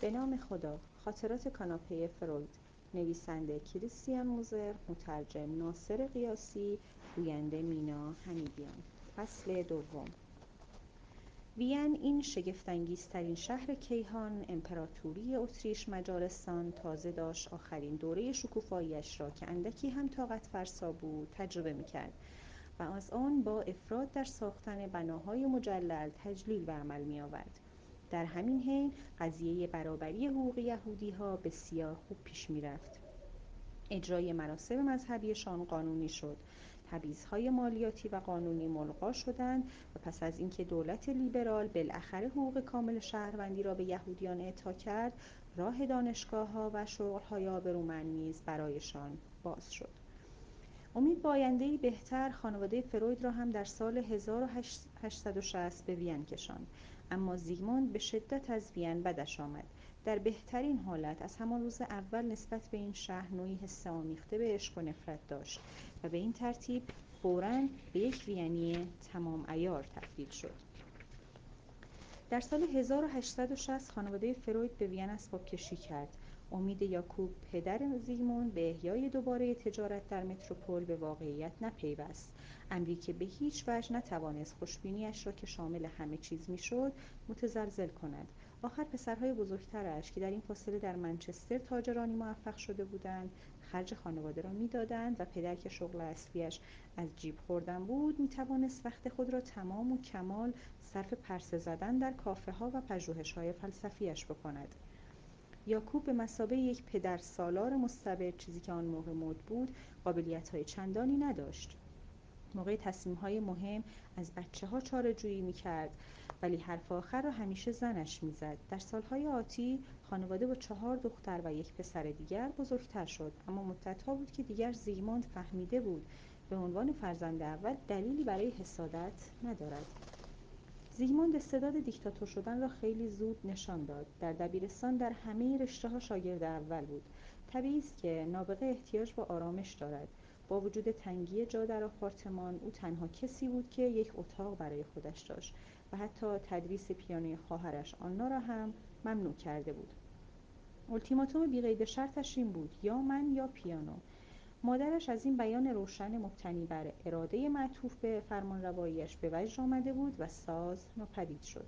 به نام خدا خاطرات کاناپه فروید نویسنده کریستیان موزر مترجم ناصر قیاسی گوینده مینا حمیدیان. فصل دوم. وین این شگفتانگیزترین شهر کیهان امپراتوری اتریش مجارستان تازه داشت آخرین دورهی شکوفاییاش را که اندکی هم طاقت فرسا بود تجربه می‌کرد و از آن با افراط در ساختن بناهای مجلل تجلیل به عمل میآورد. در همین حین قضیه برابری حقوق یهودیها بسیار خوب پیش می‌رفت. اجرای مراسم مذهبیشان قانونی شد. تبعیضهای مالیاتی و قانونی ملغی شدند و پس از اینکه دولت لیبرال بالاخره حقوق کامل شهروندی را به یهودیان اعطا کرد راه دانشگاهها و شغلهای آبرومند نیز برایشان باز شد. امید آیندهای بهتر خانواده فروید را هم در سال 1860 به وین کشاند. اما زیگموند به شدت از وین بدش آمد. در بهترین حالت از همان روز اول نسبت به این شهر نوعی حس آمیخته به عشق و نفرت داشت و به این ترتیب فورا به یک وینی تمام عیار تبدیل شد. در سال 1860 خانواده فروید به وین اسباب کشی کرد. امید یاکوب پدر زیگموند به احیای دوباره تجارت در متروپول به واقعیت نپیوست. امری که به هیچ وجه نتوانست خوشبینیاش را که شامل همه چیز می‌شد متزلزل کند. آخر پسرهای بزرگترش که در این فاصله در منچستر تاجرانی موفق شده بودند خرج خانواده را می‌دادند و پدر که شغل اصلیش از جیب خوردن بود می‌توانست وقت خود را تمام و کمال صرف پرسه زدن در کافه ها و پژوهشهای فلسفیاش بکند. یاکوب به مثابه یک پدر سالار مستبد چیزی که آن موقع مد بود قابلیت های چندانی نداشت. موقع تصمیم های مهم از بچه ها چاره جویی می کرد ولی حرف آخر را همیشه زنش می‌زد. در سالهای آتی خانواده با چهار دختر و یک پسر دیگر بزرگتر شد اما مدتها بود که دیگر زیگموند فهمیده بود. به عنوان فرزند اول دلیلی برای حسادت ندارد. زیگموند استعداد دیکتاتور شدن را خیلی زود نشان داد. در دبیرستان در همه رشته ها شاگرد اول بود. طبیعی است که نابغه احتیاج به آرامش دارد. با وجود تنگی جا در آپارتمان او تنها کسی بود که یک اتاق برای خودش داشت و حتی تدریس پیانوی خواهرش آنا را هم ممنوع کرده بود. التیماتوم بیقید شرطش این بود یا من یا پیانو. مادرش از این بیان روشن مبتنی بر اراده معطوف به فرمانرواییش به وجد آمده بود و ساز ناپدید شد.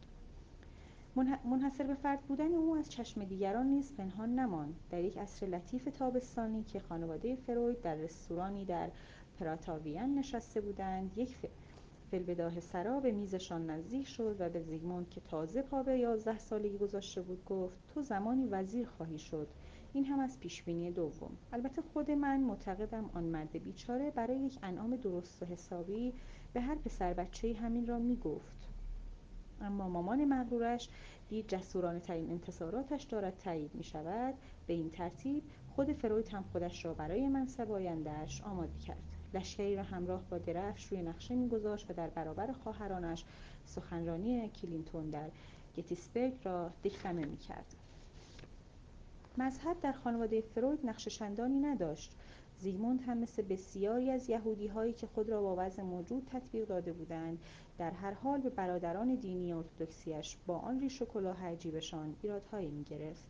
منحصر به فرد بودن او از چشم دیگران نیز پنهان نماند. در یک عصر لطیف تابستانی که خانواده فروید در رستورانی در پراتاوین نشسته بودند یک فیلبداه سرا به میزشان نزدیک شد و به زیگموند که تازه پا به یازده سالگی گذاشته بود گفت تو زمانی وزیر خواهی شد. این هم از پیشبینی دوم. البته خود من معتقدم آن مرد بیچاره برای یک انعام درست و حسابی به هر پسر بچه همین را می‌گفت. اما مامان مغرورش دید جسورانه ترین انتصاراتش دارد تایید می شود به این ترتیب خود فروید هم خودش را برای منصب آیندهاش آماده کرد. لشکری را همراه با درفش روی نقشه میگذاشت و در برابر خواهرانش سخنرانی کلینتون در گتیسبرگ را دکلمه می‌کرد. مذهب در خانواده فروید نقش چندانی نداشت. زیگموند هم مثل بسیاری از یهودی هایی که خود را با وضع موجود تطبیق داده بودند در هر حال به برادران دینی ارتودکسیش با آن ریش و کلاه عجیبشان ایرادهایی می‌گرفت.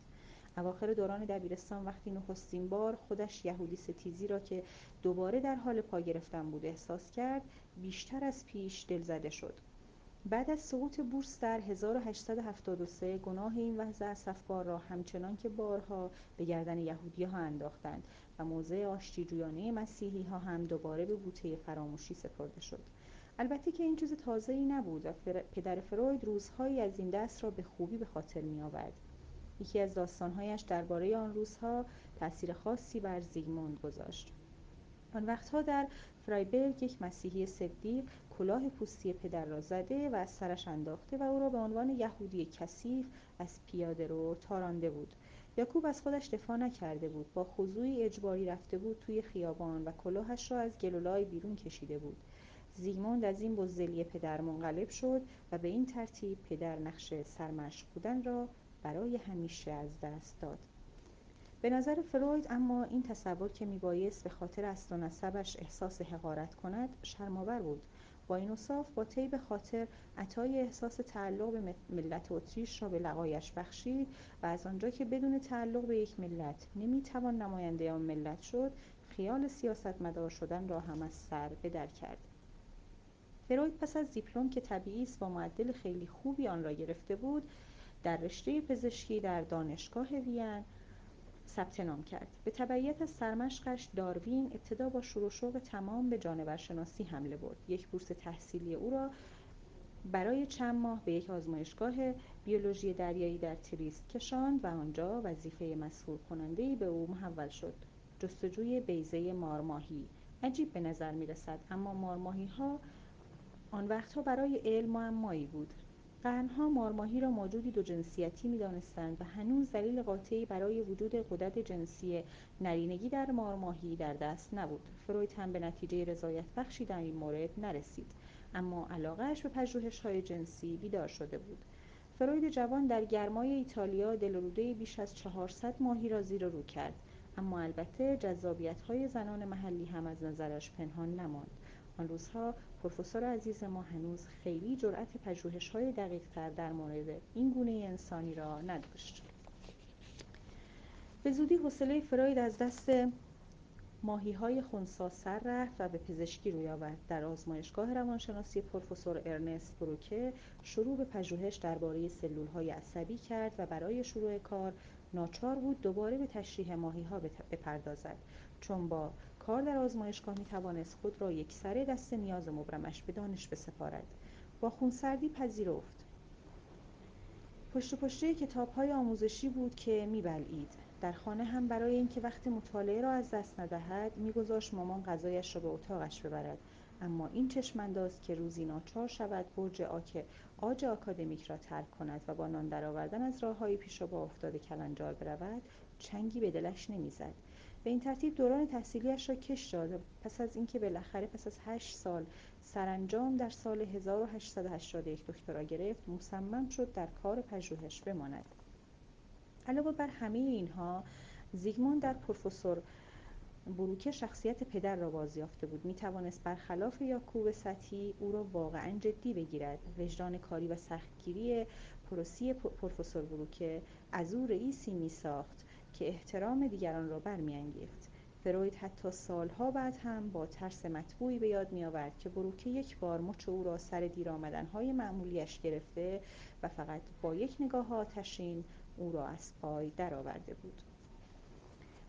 اواخر دوران دبیرستان وقتی نخستین بار خودش یهودی ستیزی را که دوباره در حال پا گرفتن بود احساس کرد بیشتر از پیش دلزده شد. بعد از سقوط بورس در 1873 گناه این وضع اسفبار را همچنان که بارها به گردن یهودی ها انداختند و موضع آشتیجویانه مسیحی ها هم دوباره به بوته فراموشی سپرده شد. البته که این چیز تازه ای نبود و پدر فروید روزهایی از این دست را به خوبی به خاطر می آورد یکی از داستانهایش درباره آن روزها تاثیر خاصی بر زیگموند گذاشت. آن وقتها در فرایبرگ یک مسیحی صدیق کلاه پوستی پدر را زده و از سرش انداخته و او را به عنوان یهودی کثیف از پیاده رو تارانده بود. یاکوب از خودش دفاع نکرده بود. با خضوعی اجباری رفته بود توی خیابان و کلاهش را از گلولای بیرون کشیده بود. زیگموند از این بزدلی پدر منقلب شد و به این ترتیب پدر نقش سرمشق بودن را برای همیشه از دست داد. به نظر فروید اما این تصور که میبایست به خاطر اصل و نسبش احساس حقارت کند شرمآور بود. با این اصاف با طیب خاطر عطای احساس تعلق به ملت اتریش را به لقایش بخشید و از آنجا که بدون تعلق به یک ملت نمی‌توان نماینده آن ملت شد خیال سیاستمدار شدن را هم از سر بدر کرد. فروید پس از دیپلم که طبیعی است با معدل خیلی خوبی آن را گرفته بود در رشته پزشکی در دانشگاه وین ثبت نام کرد. به تبعیت از سرمشقش داروین ابتدا با شروع شوق تمام به جانورشناسی حمله برد. یک بورس تحصیلی او را برای چند ماه به یک آزمایشگاه بیولوژی دریایی در تریست کشاند و آنجا وظیفه مسئول کننده به او محول شد. جستجوی بیزه مارماهی عجیب به نظر می رسد اما مارماهی ها آن وقتها برای علم معمایی بود. قرنها مارماهی را موجودی دو جنسیتی می دانستند و هنوز دلیل قاطعی برای وجود قدرت جنسی نرینگی در مارماهی در دست نبود. فروید هم به نتیجه رضایت بخشی در این مورد نرسید اما علاقهش به پژوهش های جنسی بیدار شده بود. فروید جوان در گرمای ایتالیا دلروده بیش از 400 ماهی را زیر رو کرد اما البته جذابیت های زنان محلی هم از نظرش پنهان نماند. آن روزها پروفسور عزیز ما هنوز خیلی جرأت پژوهش های دقیق تر در مورد این گونه انسانی را نداشت. به زودی حوصله فروید از دست ماهی های خونسا سر رفت و به پزشکی روی آورد. در آزمایشگاه روانشناسی پروفسور ارنست بروکه شروع به پژوهش درباره سلول های عصبی کرد و برای شروع کار ناچار بود دوباره به تشریح ماهی ها بپردازد. چون با کار در آزمایشگاه می توانست خود را یک سره دست نیاز مبرمش به دانش بسپارد. با خونسردی پذیرفت. پشت پشته کتاب های آموزشی بود که میبلعید. در خانه هم برای اینکه وقت مطالعه را از دست ندهد میگذاشت مامان غذایش را به اتاقش ببرد. اما این چشم انداز که روزی ناچار شود برج آک آج آکادمیک را ترک کند و با نان درآوردن از راههایی پیش با افتاده کلنجار برود چنگی به دلش نمی‌زد. به این ترتیب دوران تحصیلیش را کش داد پس از اینکه بالاخره پس از هشت سال سرانجام در سال 1881 دکترا گرفت مصمم شد در کار پژوهش بماند. علاوه بر همه اینها زیگموند در پروفسور بروکه شخصیت پدر را بازیافته بود. می توانست برخلاف یاکوب سطحی او را واقعا جدی بگیرد. وجدان کاری و سختگیری پروسی پروفسور بروکه از او رئیسی می ساخت که احترام دیگران را برمیانگیخت. فروید حتی سالها بعد هم با ترس مطبوعی به یاد میآورد که بروکه یک بار مچ او را سر دیر آمدنهای معمولیش گرفته و فقط با یک نگاه آتشین او را از پای درآورده بود.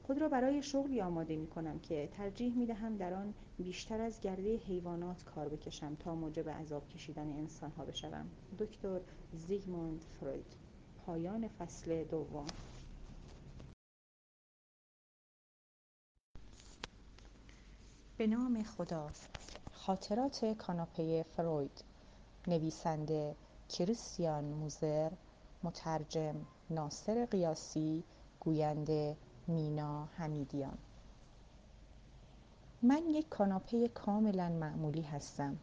خود را برای شغلی آماده می کنم که ترجیح می دهم در آن بیشتر از گرده حیوانات کار بکشم تا موجب عذاب کشیدن انسان ها بشوم. دکتر زیگموند فروید. پایان فصل دوم. به نام خدا. خاطرات کاناپه فروید. نویسنده کریستیان موزر. مترجم ناصر قیاسی. گوینده مینا حمیدیان. من یک کاناپه کاملا معمولی هستم.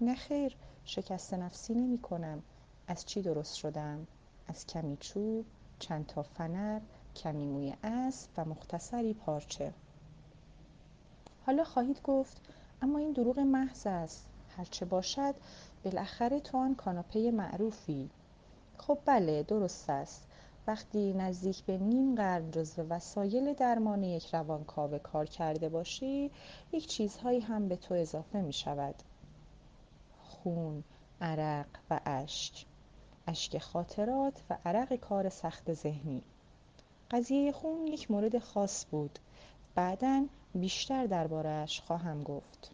نخیر شکست نفسی نمی کنم. از چی درست شدم؟ از کمی چوب چند تا فنر کمی موی اسب و مختصری پارچه. حالا خواهید گفت اما این دروغ محض است. هرچه باشد بالاخره تو آن کاناپه معروفی. خب بله درست است. وقتی نزدیک به نیم قرن جزو وسایل درمان یک روانکاو کار کرده باشی یک چیزهایی هم به تو اضافه می شود خون عرق و اشک. اشک خاطرات و عرق کار سخت ذهنی. قضیه خون یک مورد خاص بود. بعدا بیشتر دربارهاش خواهم گفت.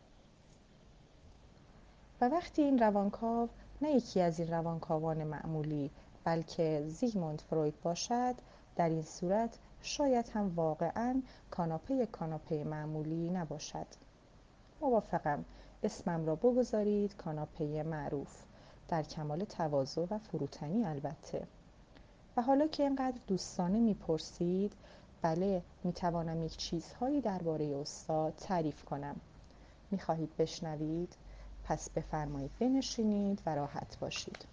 و وقتی این روانکاو نه یکی از این روانکاوان معمولی بلکه زیگموند فروید باشد در این صورت شاید هم واقعا کاناپه کاناپه معمولی نباشد. موافقم. اسمم را بگذارید کاناپه معروف. در کمال تواضع و فروتنی البته. و حالا که اینقدر دوستانه می‌پرسید بله می‌توانم یک چیزهایی درباره استاد تعریف کنم. می‌خواهید بشنوید؟ پس بفرمایید بنشینید و راحت باشید.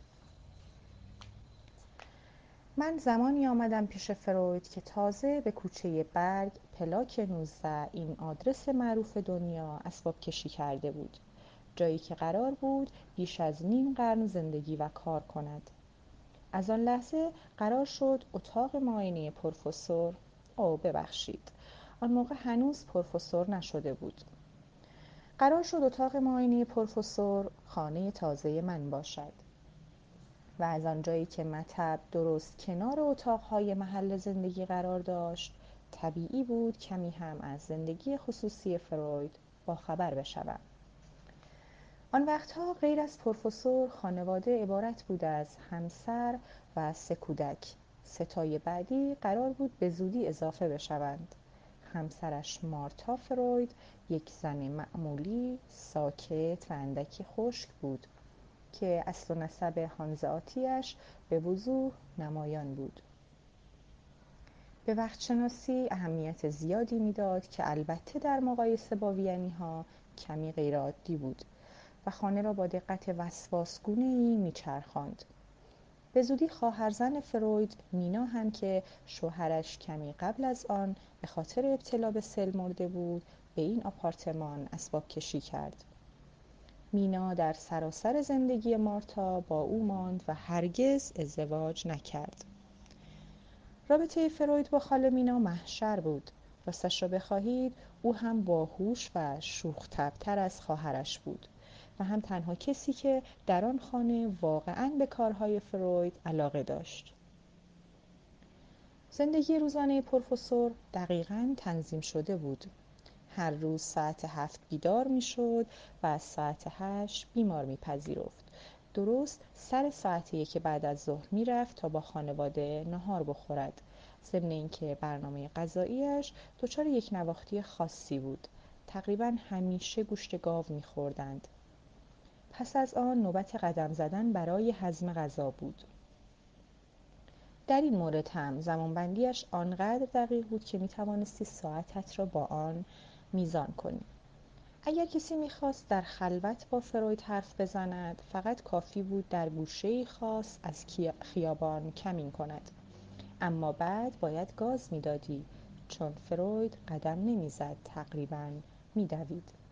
من زمانی آمدم پیش فروید که تازه به کوچه برگ پلاک 19 این آدرس معروف دنیا اسباب کشی کرده بود. جایی که قرار بود بیش از نیم قرن زندگی و کار کند. از آن لحظه قرار شد اتاق معاینه پروفسور. او ببخشید. آن موقع هنوز پروفسور نشده بود. قرار شد اتاق معاینه پروفسور خانه تازه من باشد. و از آنجایی که مطب درست کنار اتاقهای محل زندگی قرار داشت طبیعی بود کمی هم از زندگی خصوصی فروید با خبر بشوم. آن وقتها غیر از پروفسور خانواده عبارت بود از همسر و سه کودک. ستای بعدی قرار بود به زودی اضافه بشوند. همسرش مارتا فروید یک زن معمولی ساکت و اندکی خشک بود که اصل و نسب هانزآتیش به وضوح نمایان بود. به وقت شناسی اهمیت زیادی می‌داد که البته در مقایسه با وینی ها کمی غیرعادی بود و خانه را با دقت وسواسگونه ای میچرخاند. به زودی خواهرزن فروید مینا هم که شوهرش کمی قبل از آن به خاطر ابتلا به سل مرده بود به این آپارتمان اسباب کشی کرد. مینا در سراسر زندگی مارتا با او ماند و هرگز ازدواج نکرد. رابطه فروید با خاله مینا محشر بود. راستش را بخواهید او هم باهوش و شوخ از خواهرش بود. و هم تنها کسی که در آن خانه واقعا به کارهای فروید علاقه داشت زندگی روزانه پروفسور دقیقا تنظیم شده بود هر روز ساعت هفت بیدار می شد و از ساعت هشت بیمار می پذیرفت. درست سر ساعت یک بعد از ظهر می رفت تا با خانواده نهار بخورد. ضمن اینکه برنامه غذاییش دچار یک نواختی خاصی بود. تقریبا همیشه گوشت گاو می خوردند. پس از آن نوبت قدم زدن برای هضم غذا بود. در این مورد هم زمانبندیش آنقدر دقیق بود که می توانستی ساعتت را با آن میزان کنی. اگر کسی می‌خواست در خلوت با فروید حرف بزند فقط کافی بود در گوشه خاص از خیابان کمین کند. اما بعد باید گاز می‌دادی چون فروید قدم نمی‌زد تقریبا میدوید.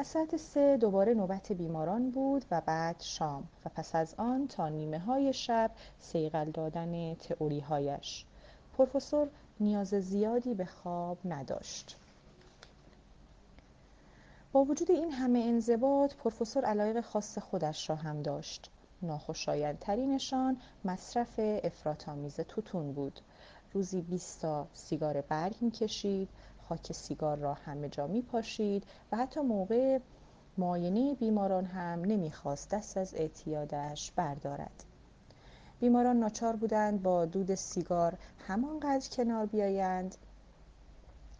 از ساعت سه دوباره نوبت بیماران بود و بعد شام و پس از آن تا نیمه های شب سیغل دادن تئوری هایش پروفسور نیاز زیادی به خواب نداشت. با وجود این همه انضباط پروفسور علایق خاص خودش را هم داشت. ناخوشایندترینشان مصرف افراطآمیز توتون بود. روزی 20 تا سیگار برگ می‌کشید. خاک سیگار را همه جا میپاشید و حتی موقع معاینه بیماران هم نمی‌خواست دست از اعتیادش بردارد. بیماران ناچار بودند با دود سیگار همانقدر کنار بیایند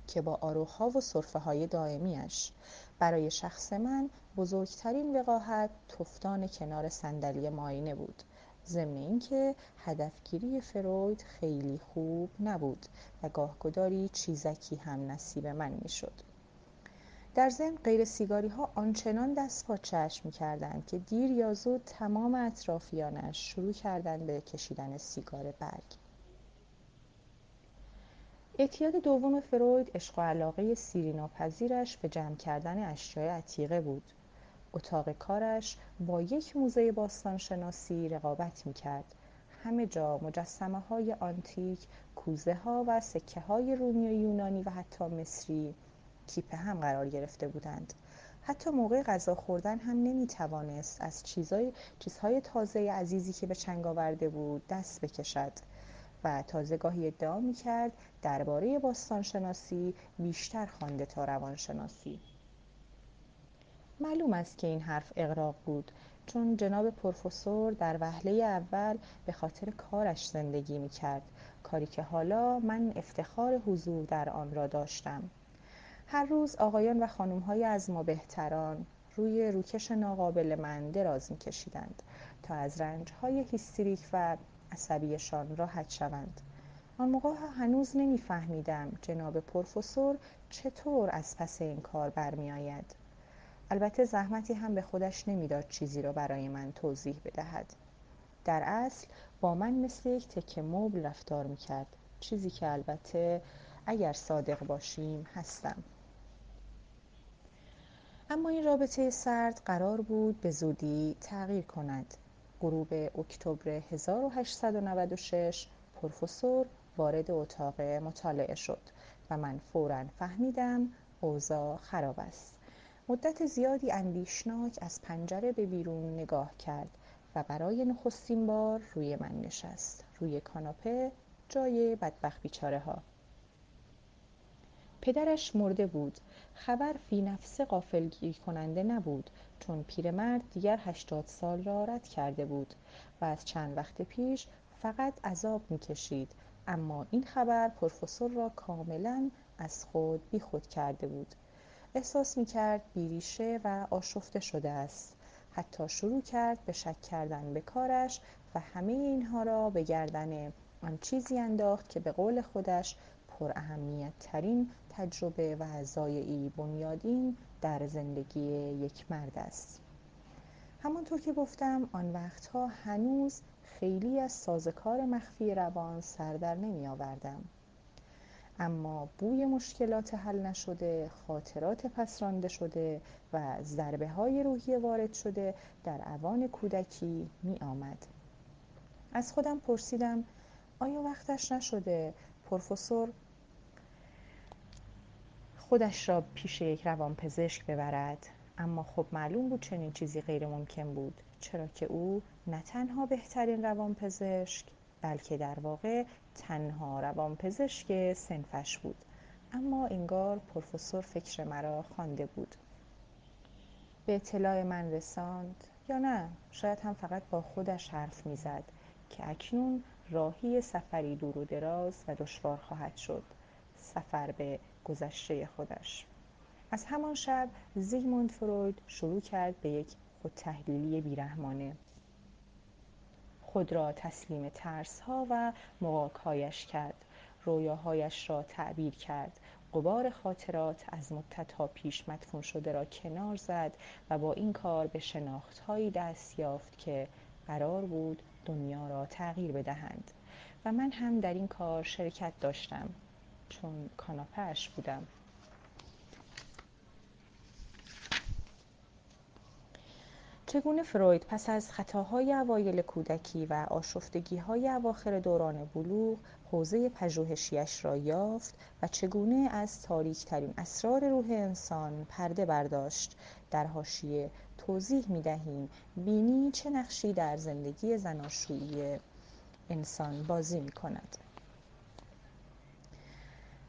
که با آروها و صرفه های دائمیش برای شخص من بزرگترین وقاحت تفتان کنار صندلی معاینه بود. ضمن اینکه هدفگیری فروید خیلی خوب نبود و گاهگداری چیزکی هم نصیب من می‌شد. در ضمن غیر سیگاری ها آنچنان دست پا چشم کردند که دیر یا زود تمام اطرافیانش شروع کردند به کشیدن سیگار برگ. اعتیاد دوم فروید عشق و علاقه سیری به جمع کردن اشیای عتیقه بود. اتاق کارش با یک موزه باستانشناسی رقابت می‌کرد. همه جا مجسمه های آنتیک کوزه ها و سکه های رومی و یونانی و حتی مصری کیپ هم قرار گرفته بودند. حتی موقع غذا خوردن هم نمی توانست از چیزهای, چیزهای تازه عزیزی که به چنگ آورده بود دست بکشد و تازه گاهی ادعا می کرد درباره باستانشناسی بیشتر خوانده تا روانشناسی. معلوم است که این حرف اغراق بود چون جناب پروفسور در وهله اول به خاطر کارش زندگی می کرد کاری که حالا من افتخار حضور در آن را داشتم. هر روز آقایان و خانمهای از ما بهتران روی روکش ناقابل من دراز می کشیدند تا از رنجهای هیستریک و عصبیشان راحت شوند. آن موقع هنوز نمیفهمیدم جناب پروفسور چطور از پس این کار برمیآید. البته زحمتی هم به خودش نمی‌داد چیزی را برای من توضیح بدهد. در اصل با من مثل یک تکه مبل رفتار می‌کرد. چیزی که البته اگر صادق باشیم هستم. اما این رابطه سرد قرار بود به زودی تغییر کند. غروب اکتبر 1896 پروفسور وارد اتاق مطالعه شد و من فورا فهمیدم اوضاع خراب است. مدت زیادی اندیشناک از پنجره به بیرون نگاه کرد و برای نخستین بار روی من نشست. روی کاناپه جای بدبخت بیچاره ها پدرش مرده بود. خبر فی نفسه غافلگیر کننده نبود چون پیرمرد دیگر هشتاد سال را رد کرده بود و از چند وقت پیش فقط عذاب می‌کشید. اما این خبر پروفسور را کاملا از خود بیخود کرده بود. احساس می‌کرد بیریشه و آشفته شده است. حتی شروع کرد به شک کردن به کارش و همه اینها را به گردن آن چیزی انداخت که به قول خودش پر اهمیت ترین تجربه و ضایعی بنیادین در زندگی یک مرد است. همانطور که گفتم آن وقتها هنوز خیلی از سازکار مخفی روان سر در نمی آوردم اما بوی مشکلات حل نشده خاطرات پسرانده شده و ضربه های روحی وارد شده در اوان کودکی می آمد از خودم پرسیدم آیا وقتش نشده؟ پروفسور خودش را پیش یک روانپزشک ببرد. اما خب معلوم بود چنین چیزی غیر ممکن بود. چرا که او نه تنها بهترین روانپزشک بلکه در واقع تنها روانپزشک سنفش بود. اما انگار پروفسور فکر مرا خوانده بود. به اطلاع من رساند یا نه شاید هم فقط با خودش حرف می‌زد که اکنون راهی سفری دور و دراز و دشوار خواهد شد. سفر به گذشته خودش. از همان شب زیگموند فروید شروع کرد به یک خودتحلیلی بیرحمانه. خود را تسلیم ترس ها و مقاکهایش کرد. رویاهایش را تعبیر کرد. قبار خاطرات از مدتها پیش مدفون شده را کنار زد و با این کار به شناختهایی دست یافت که قرار بود دنیا را تغییر بدهند. و من هم در این کار شرکت داشتم. چون کاناپهش بودم. چگونه فروید پس از خطاهای اوایل کودکی و آشفتگیهای اواخر دوران بلوغ حوزه پژوهشیش را یافت و چگونه از تاریکترین اسرار روح انسان پرده برداشت در حاشیه توضیح می‌دهیم بینی چه نقشی در زندگی زناشویی انسان بازی می کند.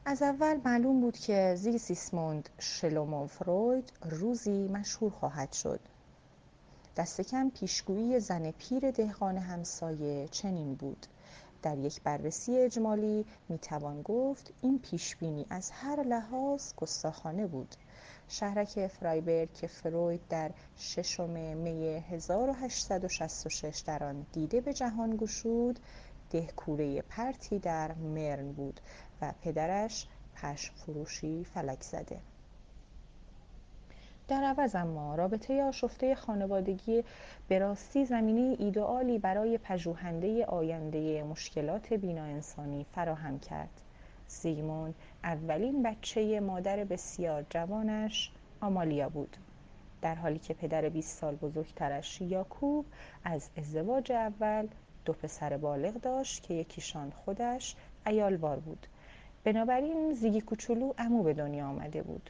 از اول معلوم بود که زی سیسموند شلومو فروید روزی مشهور خواهد شد دست کم پیشگویی زن پیر دهقان همسایه چنین بود. در یک بررسی اجمالی می‌توان گفت این پیشبینی از هر لحاظ گستاخانه بود. شهرک فرایبرگ که فروید در ششم می 1866 در آن دیده به جهان گشود دهکوره پرتی در مرن بود و پدرش پشم فروشی فلک زده. در عوض اما رابطه آشفته خانوادگی به راستی زمینه ایدئالی برای پژوهنده آینده مشکلات بینا انسانی فراهم کرد. زیگموند اولین بچه مادر بسیار جوانش آمالیا بود. در حالی که پدر 20 سال بزرگترش یاکوب از ازدواج اول دو پسر بالغ داشت که یکیشان خودش ایالوار بود. بنابراین زیگی کوچولو امو به دنیا آمده بود.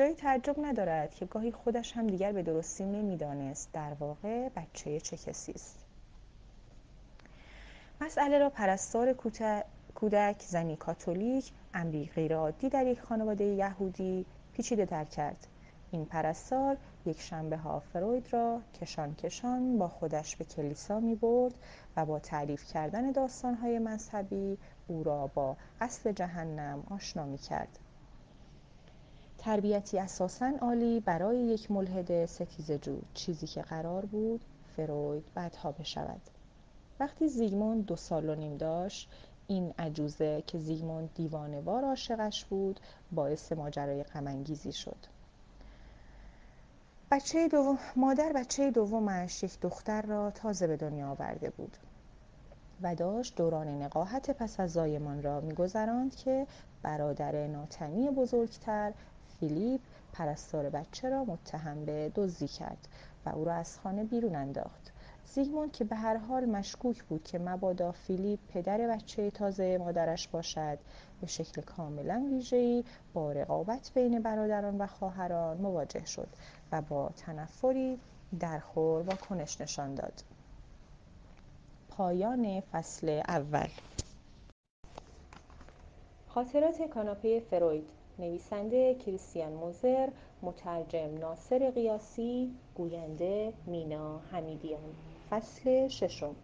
جای تعجب ندارد که گاهی خودش هم دیگر به درستی نمی‌دانست در واقع بچه چه کسی است مسئله را پرستار کودک زنی کاتولیک امری غیرعادی در یک خانواده یهودی پیچیده در کرد این پرستار یک شنبه ها فروید را کشان کشان با خودش به کلیسا می برد و با تعریف کردن داستان های مذهبی او را با اصل جهنم آشنا می کرد. تربیتی اساسا عالی برای یک ملحد ستیزجو چیزی که قرار بود فروید بعدها بشود. وقتی زیگموند دو سال و نیم داشت این عجوزه که زیگموند دیوانوار عاشقش بود باعث ماجرای غمانگیزی شد. بچه دوم مادر بچه دومش یک دختر را تازه به دنیا آورده بود و داشت دوران نقاهت پس از زایمان را میگذراند که برادر ناتنی بزرگتر فیلیپ پرستار بچه را متهم به دزدی کرد و او را از خانه بیرون انداخت. زیگموند که به هر حال مشکوک بود که مبادا فیلیپ پدر بچه تازه مادرش باشد به شکل کاملا ویژه‌ای با رقابت بین برادران و خواهران مواجه شد و با تنفری درخور واکنش نشان داد. پایان فصل اول. خاطرات کاناپه فروید. نویسنده کریستیان موزر مترجم ناصر قیاسی گوینده مینا حمیدیان. فصل ششم.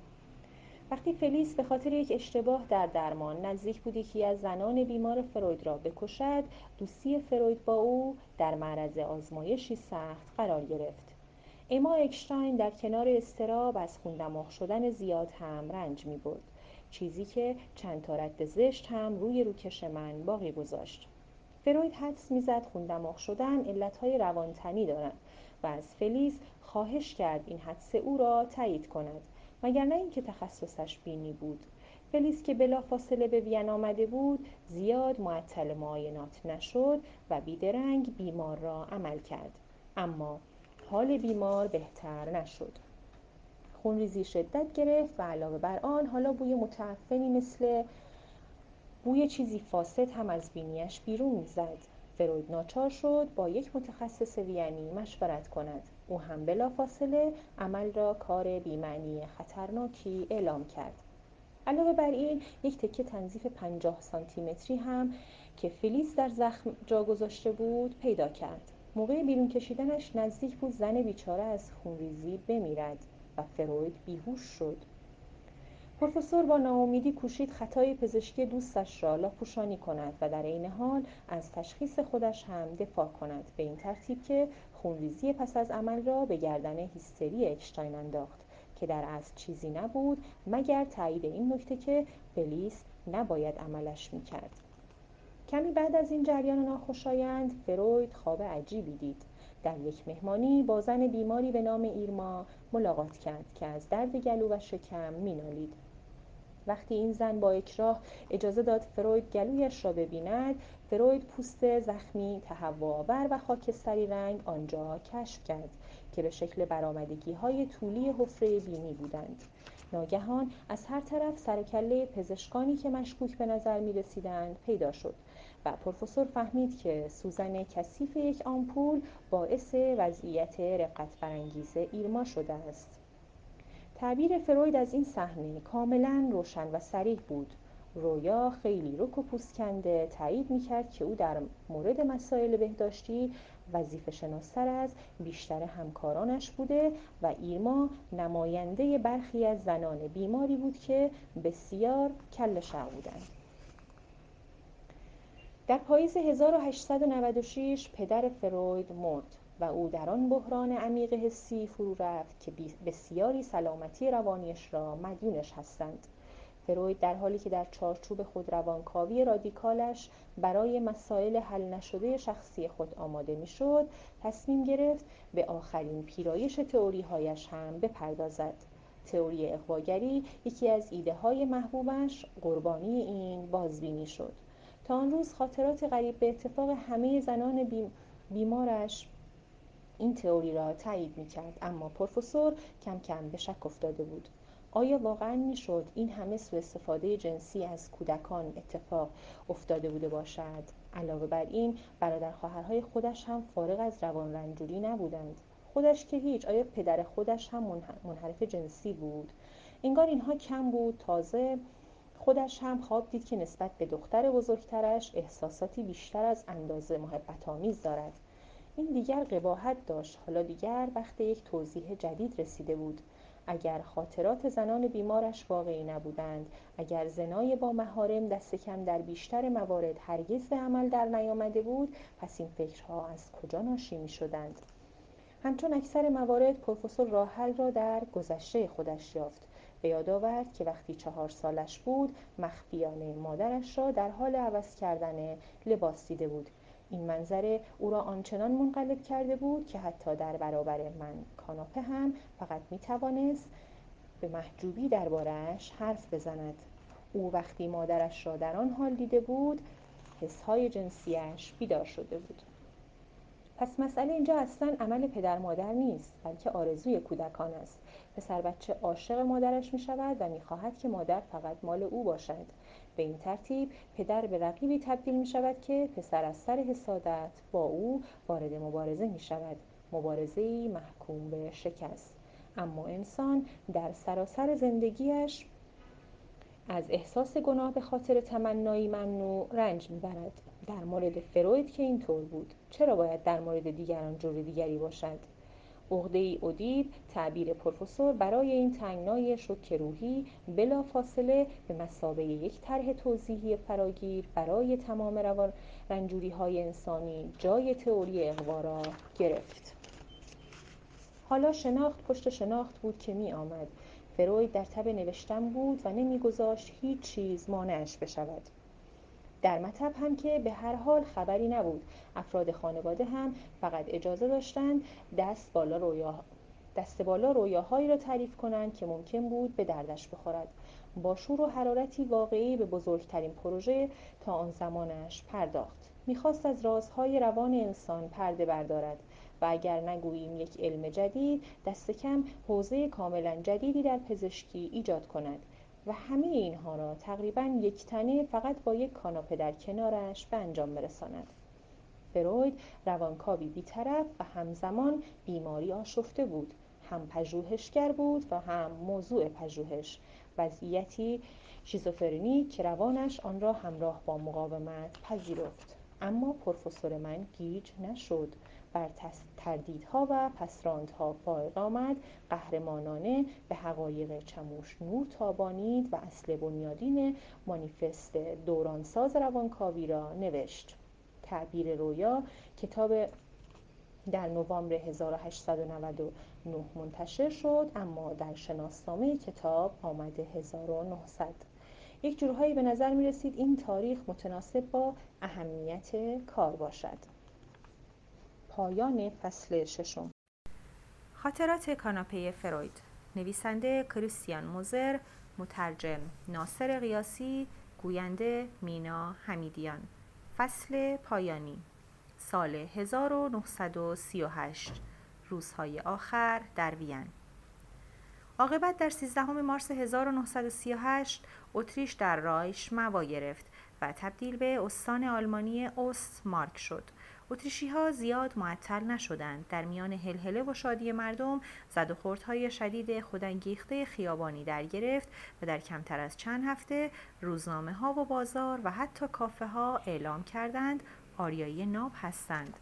وقتی فلیس به خاطر یک اشتباه در درمان نزدیک بود یکی از زنان بیمار فروید را بکشد دوستی فروید با او در معرض آزمایشی سخت قرار گرفت. اما اکشتاین در کنار استراب از خوندماغ شدن زیاد هم رنج می برد. چیزی که چند تا رد زشت هم روی روکش من باقی گذاشت. فروید حدس می‌زد خوندماغ شدن علتهای روانتنی دارند و از فلیس خواهش کرد این حدس او را تایید کند مگر نه اینکه تخصصش بینی بود. فلیس که بلافاصله به وین آمده بود زیاد معطل معاینات نشد و بیدرنگ بیمار را عمل کرد. اما حال بیمار بهتر نشد. خونریزی شدت گرفت و علاوه بر آن حالا بوی متعفنی مثل بوی چیزی فاسد هم از بینیش بیرون می‌زد. فروید ناچار شد با یک متخصص وینی مشورت کند. او هم بلافاصله عمل را کار بیمعنی خطرناکی اعلام کرد. علاوه بر این یک تکه تنظیف پنجاه سانتیمتری هم که فلیس در زخم جا گذاشته بود پیدا کرد. موقع بیرون کشیدنش نزدیک بود زن بیچاره از خونریزی بمیرد و فروید بیهوش شد. پروفسور با ناامیدی کوشید خطای پزشکی دوستش را لاپوشانی کند و در عین حال از تشخیص خودش هم دفاع کند. به این ترتیب که خونریزی پس از عمل را به گردن هیستری اکشتاین انداخت که در اصل چیزی نبود مگر تایید این نکته که فلیس نباید عملش می‌کرد. کمی بعد از این جریان ناخوشایند فروید خواب عجیبی دید. در یک مهمانی با زن بیماری به نام ایرما ملاقات کرد که از درد گلو و شکم مینالید. وقتی این زن با اکراه اجازه داد فروید گلویش را ببیند فروید پوست زخمی تهوعآور و خاکستری رنگ آنجا کشف کرد که به شکل برآمدگی های طولی حفره بینی بودند. ناگهان از هر طرف سرکله پزشکانی که مشکوک به نظر می رسیدند پیدا شد و پروفسور فهمید که سوزن کثیف یک آمپول باعث وضعیت رقت برانگیز ایرما شده است. تعبیر فروید از این صحنه کاملا روشن و سریح بود. رویا خیلی رک و پوست کنده تایید می‌کرد که او در مورد مسائل بهداشتی وظیفه شناستر از بیشتر همکارانش بوده و ایرما نماینده برخی از زنان بیماری بود که بسیار کل بودند. در پاییز 1896 پدر فروید مرد. و او در آن بحران عمیق حسی فرو رفت که بسیاری سلامتی روانیش را مدیونش هستند. فروید در حالی که در چارچوب خودروانکاوی رادیکالش برای مسائل حل نشده شخصی خود آماده می‌شد تصمیم گرفت به آخرین پیرایش تئوریهایش هم بپردازد. تئوری اقواگری یکی از ایده های محبوبش قربانی این بازبینی شد. تا آن روز خاطرات قریب به اتفاق همه زنان بیمارش این تئوری را تایید می‌کرد اما پروفسور کم کم به شک افتاده بود. آیا واقعا می‌شد این همه سوء استفاده جنسی از کودکان اتفاق افتاده بوده باشد؟ علاوه بر این برادر خواهرهای خودش هم فارغ از روان رنجوری نبودند. خودش که هیچ آیا پدر خودش هم منحرف جنسی بود؟ انگار اینها کم بود. تازه خودش هم خواب دید که نسبت به دختر بزرگترش احساساتی بیشتر از اندازه محبت آمیز دارد. این دیگر قباحت داشت. حالا دیگر وقت یک توضیح جدید رسیده بود. اگر خاطرات زنان بیمارش واقعی نبودند اگر زنای با مهارم دست کم در بیشتر موارد هرگز به عمل در نیامده بود پس این فکرها از کجا ناشی می شدند؟ همچون اکثر موارد پروفسور راه حل را در گذشته خودش یافت. به یاد آورد که وقتی چهار سالش بود مخفیانه مادرش را در حال عوض کردن لباس دیده بود. این منظره او را آنچنان منقلب کرده بود که حتی در برابر من کاناپه هم فقط می توانست به محجوبی دربارهاش حرف بزند. او وقتی مادرش را در آن حال دیده بود حسهای جنسیش بیدار شده بود. پس مسئله اینجا اصلا عمل پدر مادر نیست بلکه آرزوی کودکان است. پسر بچه عاشق مادرش می شود و می خواهد که مادر فقط مال او باشد. به این ترتیب پدر به رقیبی تبدیل می شود که پسر از سر حسادت با او وارد مبارزه می شود مبارزه محکوم به شکست. اما انسان در سراسر زندگیش از احساس گناه به خاطر تمنایی ممنوع رنج می‌برد. در مورد فروید که اینطور بود. چرا باید در مورد دیگران جور دیگری باشد؟ عقده ای اودید تعبیر پروفسور برای این تنگنای شوک روحی بلا فاصله به مسابه یک طرح توضیحی فراگیر برای تمام روان رنجوری های انسانی جای تئوری اقوا گرفت. حالا شناخت پشت شناخت بود که می آمد فروید در تب نوشتن بود و نمیگذاشت هیچ چیز مانعش بشود. در مطب هم که به هر حال خبری نبود. افراد خانواده هم فقط اجازه داشتند دست بالا رویا دست بالا رویاهایی را تعریف کنند که ممکن بود به دردش بخورد. با شور و حرارتی واقعی به بزرگترین پروژه تا آن زمانش پرداخت. می‌خواست از رازهای روان انسان پرده بردارد و اگر نگوییم یک علم جدید دست کم حوزه کاملا جدیدی در پزشکی ایجاد کند. و همه اینها را تقریبا یک تنه فقط با یک کاناپه در کنارش به انجام برساند. فروید روانکاوی بیطرف و همزمان بیماری آشفته بود. هم پژوهشگر بود و هم موضوع پژوهش. وضعیتی شیزوفرنی که روانش آن را همراه با مقاومت پذیرفت. اما پروفسور من گیج نشد. بر تردیدها و پسراندها فائق آمد. قهرمانانه به حقایق چموش نور تابانید و اصل بنیادین مانیفست دورانساز روانکاوی را نوشت. تعبیر رویا کتاب در نوامبر 1899 منتشر شد اما در شناسنامه کتاب آمده 1900 یک جورهایی به نظر می رسید این تاریخ متناسب با اهمیت کار باشد. پایان فصل ششم. خاطرات کاناپه فروید. نویسنده کریستیان موزر مترجم ناصر قیاسی گوینده مینا حمیدیان. فصل پایانی. سال 1938 روزهای آخر در وین. عاقبت در 13 مارس 1938 اتریش در رایش موا گرفت و تبدیل به استان آلمانی اوست مارک شد. اتریشی ها زیاد معطل نشدند. در میان هلهله و شادی مردم زد و خوردهای شدید خودانگیخته خیابانی در گرفت و در کمتر از چند هفته روزنامه ها و بازار و حتی کافه ها اعلام کردند آریایی ناب هستند.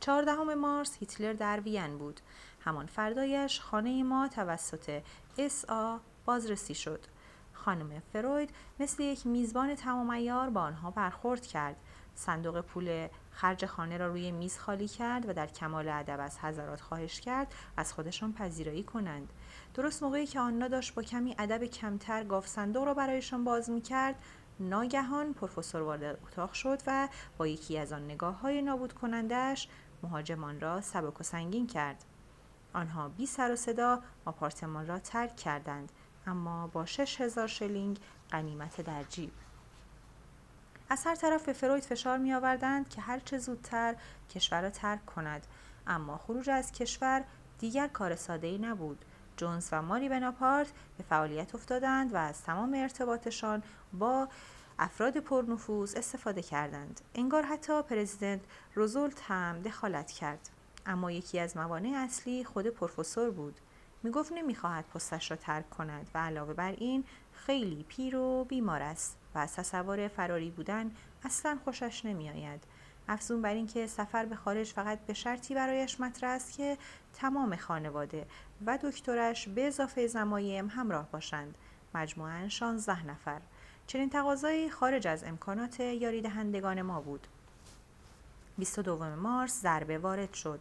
چهاردهم مارس هیتلر در وین بود. همان فردایش خانه ما توسط اس آ بازرسی شد. خانم فروید مثل یک میزبان تمام با آنها برخورد کرد. صندوق پول خرج خانه را روی میز خالی کرد و در کمال ادب از حضرات خواهش کرد از خودشان پذیرایی کنند. درست موقعی که آنها داشت با کمی ادب کمتر گاف صندوق را برایشان باز می کرد ناگهان پروفسور وارد اتاق شد و با یکی از آن نگاه های نابود کنندش مهاجمان را سبک و سنگین کرد. آنها بی سر و صدا آپارتمان را ترک کردند اما با شش هزار شلینگ قنیمت در جیب. از هر طرف به فروید فشار می آوردند که هرچه زودتر کشور را ترک کند. اما خروج از کشور دیگر کار ساده ای نبود. جونز و ماری بناپارت به فعالیت افتادند و از تمام ارتباطشان با افراد پرنفوذ استفاده کردند. انگار حتی پرزیدنت روزولت هم دخالت کرد. اما یکی از موانع اصلی خود پروفسور بود. می‌گفت نمی‌خواهد پستش را ترک کند و علاوه بر این خیلی پیر و بیمار است. از تصور فراری بودن اصلا خوشش نمیآید. افزون بر اینکه سفر به خارج فقط به شرطی برایش مطرح است که تمام خانواده و دکترش به اضافه زمایم همراه باشند. مجموعا 16 نفر. چنین تقاضایی خارج از امکانات یاری دهندگان ما بود. 22 مارس ضربه وارد شد.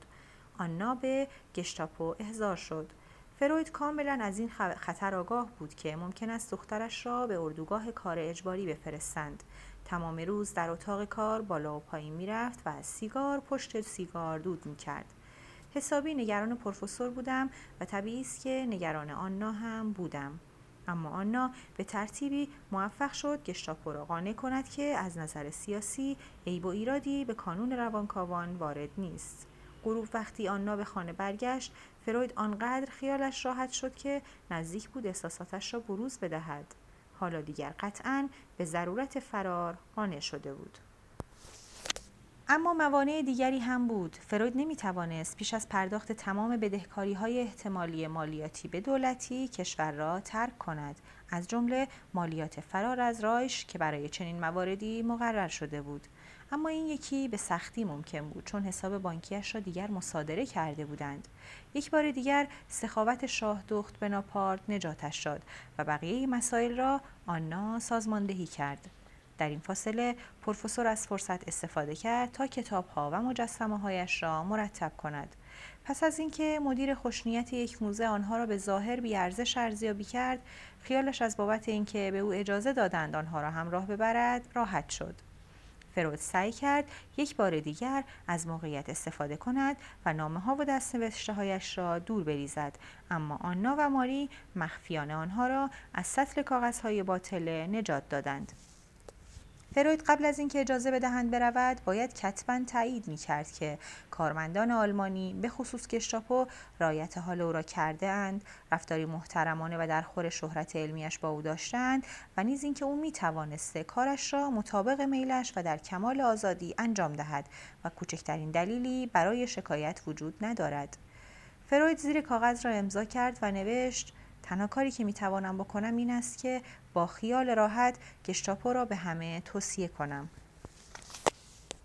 آنا به گشتاپو احضار شد. فروید کاملا از این خطر آگاه بود که ممکن است دخترش را به اردوگاه کار اجباری بفرستند. تمام روز در اتاق کار بالا و پایین می‌رفت و از سیگار پشت سیگار دود می‌کرد. حسابی نگران پروفسور بودم و طبیعی است که نگران آنا هم بودم. اما آنا به ترتیبی موفق شد گشتاپو را قانع کند که از نظر سیاسی عیب و ایرادی به کانون روانکاوان وارد نیست. غروب وقتی آنا به خانه برگشت فروید آنقدر خیالش راحت شد که نزدیک بود احساساتش را بروز بدهد. حالا دیگر قطعا به ضرورت فرار قانع شده بود. اما موانع دیگری هم بود. فروید نمی توانست پیش از پرداخت تمام بدهکاری های احتمالی مالیاتی به دولتی کشور را ترک کند. از جمله مالیات فرار از رایش که برای چنین مواردی مقرر شده بود. اما این یکی به سختی ممکن بود چون حساب بانکیش را دیگر مصادره کرده بودند. یک بار دیگر سخاوت شاه دخت بناپارت نجاتش شد و بقیه مسائل را آنا سازماندهی کرد. در این فاصله پروفسور از فرصت استفاده کرد تا کتابها و مجسمه هایش را مرتب کند. پس از اینکه مدیر خوشنیت یک موزه آنها را به ظاهر بیارزش ارزیابی کرد خیالش از بابت اینکه به او اجازه دادند آنها را همراه ببرد راحت شد. فروید سعی کرد یک بار دیگر از موقعیت استفاده کند و نامه ها و دستنوشته هایش را دور بریزد. اما آنا و ماری مخفیانه آنها را از سطل کاغذهای باطله نجات دادند. فروید قبل از اینکه اجازه بدهند برود باید کتبا تایید می کرد که کارمندان آلمانی به خصوص گشتاپو رایت حال او را کرده اند رفتاری محترمانه و در خور شهرت علمیش با او داشتند و نیز اینکه او می توانسته کارش را مطابق میلش و در کمال آزادی انجام دهد و کوچکترین دلیلی برای شکایت وجود ندارد. فروید زیر کاغذ را امضا کرد و نوشت تنها کاری که می‌توانم بکنم این است که با خیال راحت گشتاپو را به همه توصیه کنم.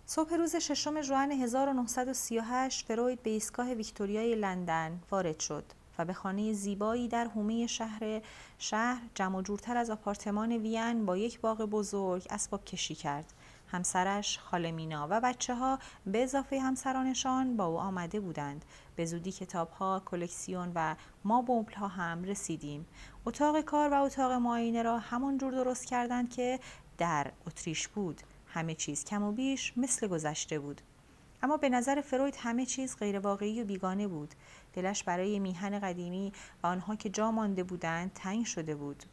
صبح روز ششم ژوئن 1938 فروید به ایستگاه ویکتوریای لندن وارد شد و به خانه زیبایی در حومه شهر شهر جمع جورتر از آپارتمان وین با یک باغ بزرگ اسباب کشی کرد. همسرش خاله مینا و بچه ها به اضافه همسرانشان با او آمده بودند. به زودی کتاب ها کلکسیون و ما بومپل ها هم رسیدیم. اتاق کار و اتاق معاینه را همان جور درست کردند که در اتریش بود. همه چیز کم و بیش مثل گذشته بود. اما به نظر فروید همه چیز غیرواقعی و بیگانه بود. دلش برای میهن قدیمی و آنها که جا مانده بودند تنگ شده بود.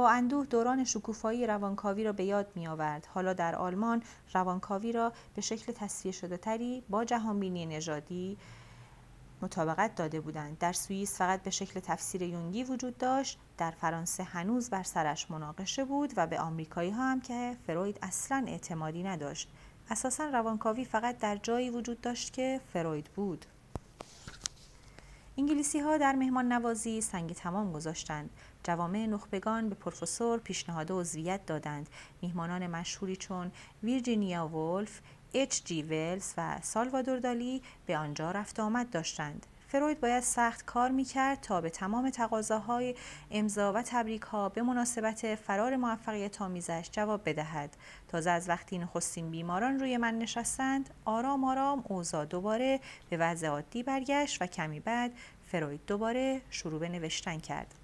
با اندوه دوران شکوفایی روانکاوی را به یاد می آورد. حالا در آلمان روانکاوی را به شکل تصفیه شده تری با جهانبینی نژادی مطابقت داده بودند. در سوئیس فقط به شکل تفسیر یونگی وجود داشت. در فرانسه هنوز بر سرش مناقشه بود و به آمریکایی ها هم که فروید اصلا اعتمادی نداشت. اساسا روانکاوی فقط در جایی وجود داشت که فروید بود. انگلیسی ها در مهمان نوازی سنگ تمام گذاشتند. جوامع نخبگان به پروفسور پیشنهاد عضویت دادند. میهمانان مشهوری چون ویرجینیا ولف اچ جی ولز و سالوادور دالی به آنجا رفت آمد داشتند. فروید باید سخت کار می‌کرد تا به تمام تقاضاهای امضا و تبریک ها به مناسبت فرار موفقیت آمیزش جواب بدهد. تازه از وقتی نخستین بیماران روی من نشستند آرام آرام اوضاع دوباره به وضع عادی برگشت و کمی بعد فروید دوباره شروع به نوشتن کرد.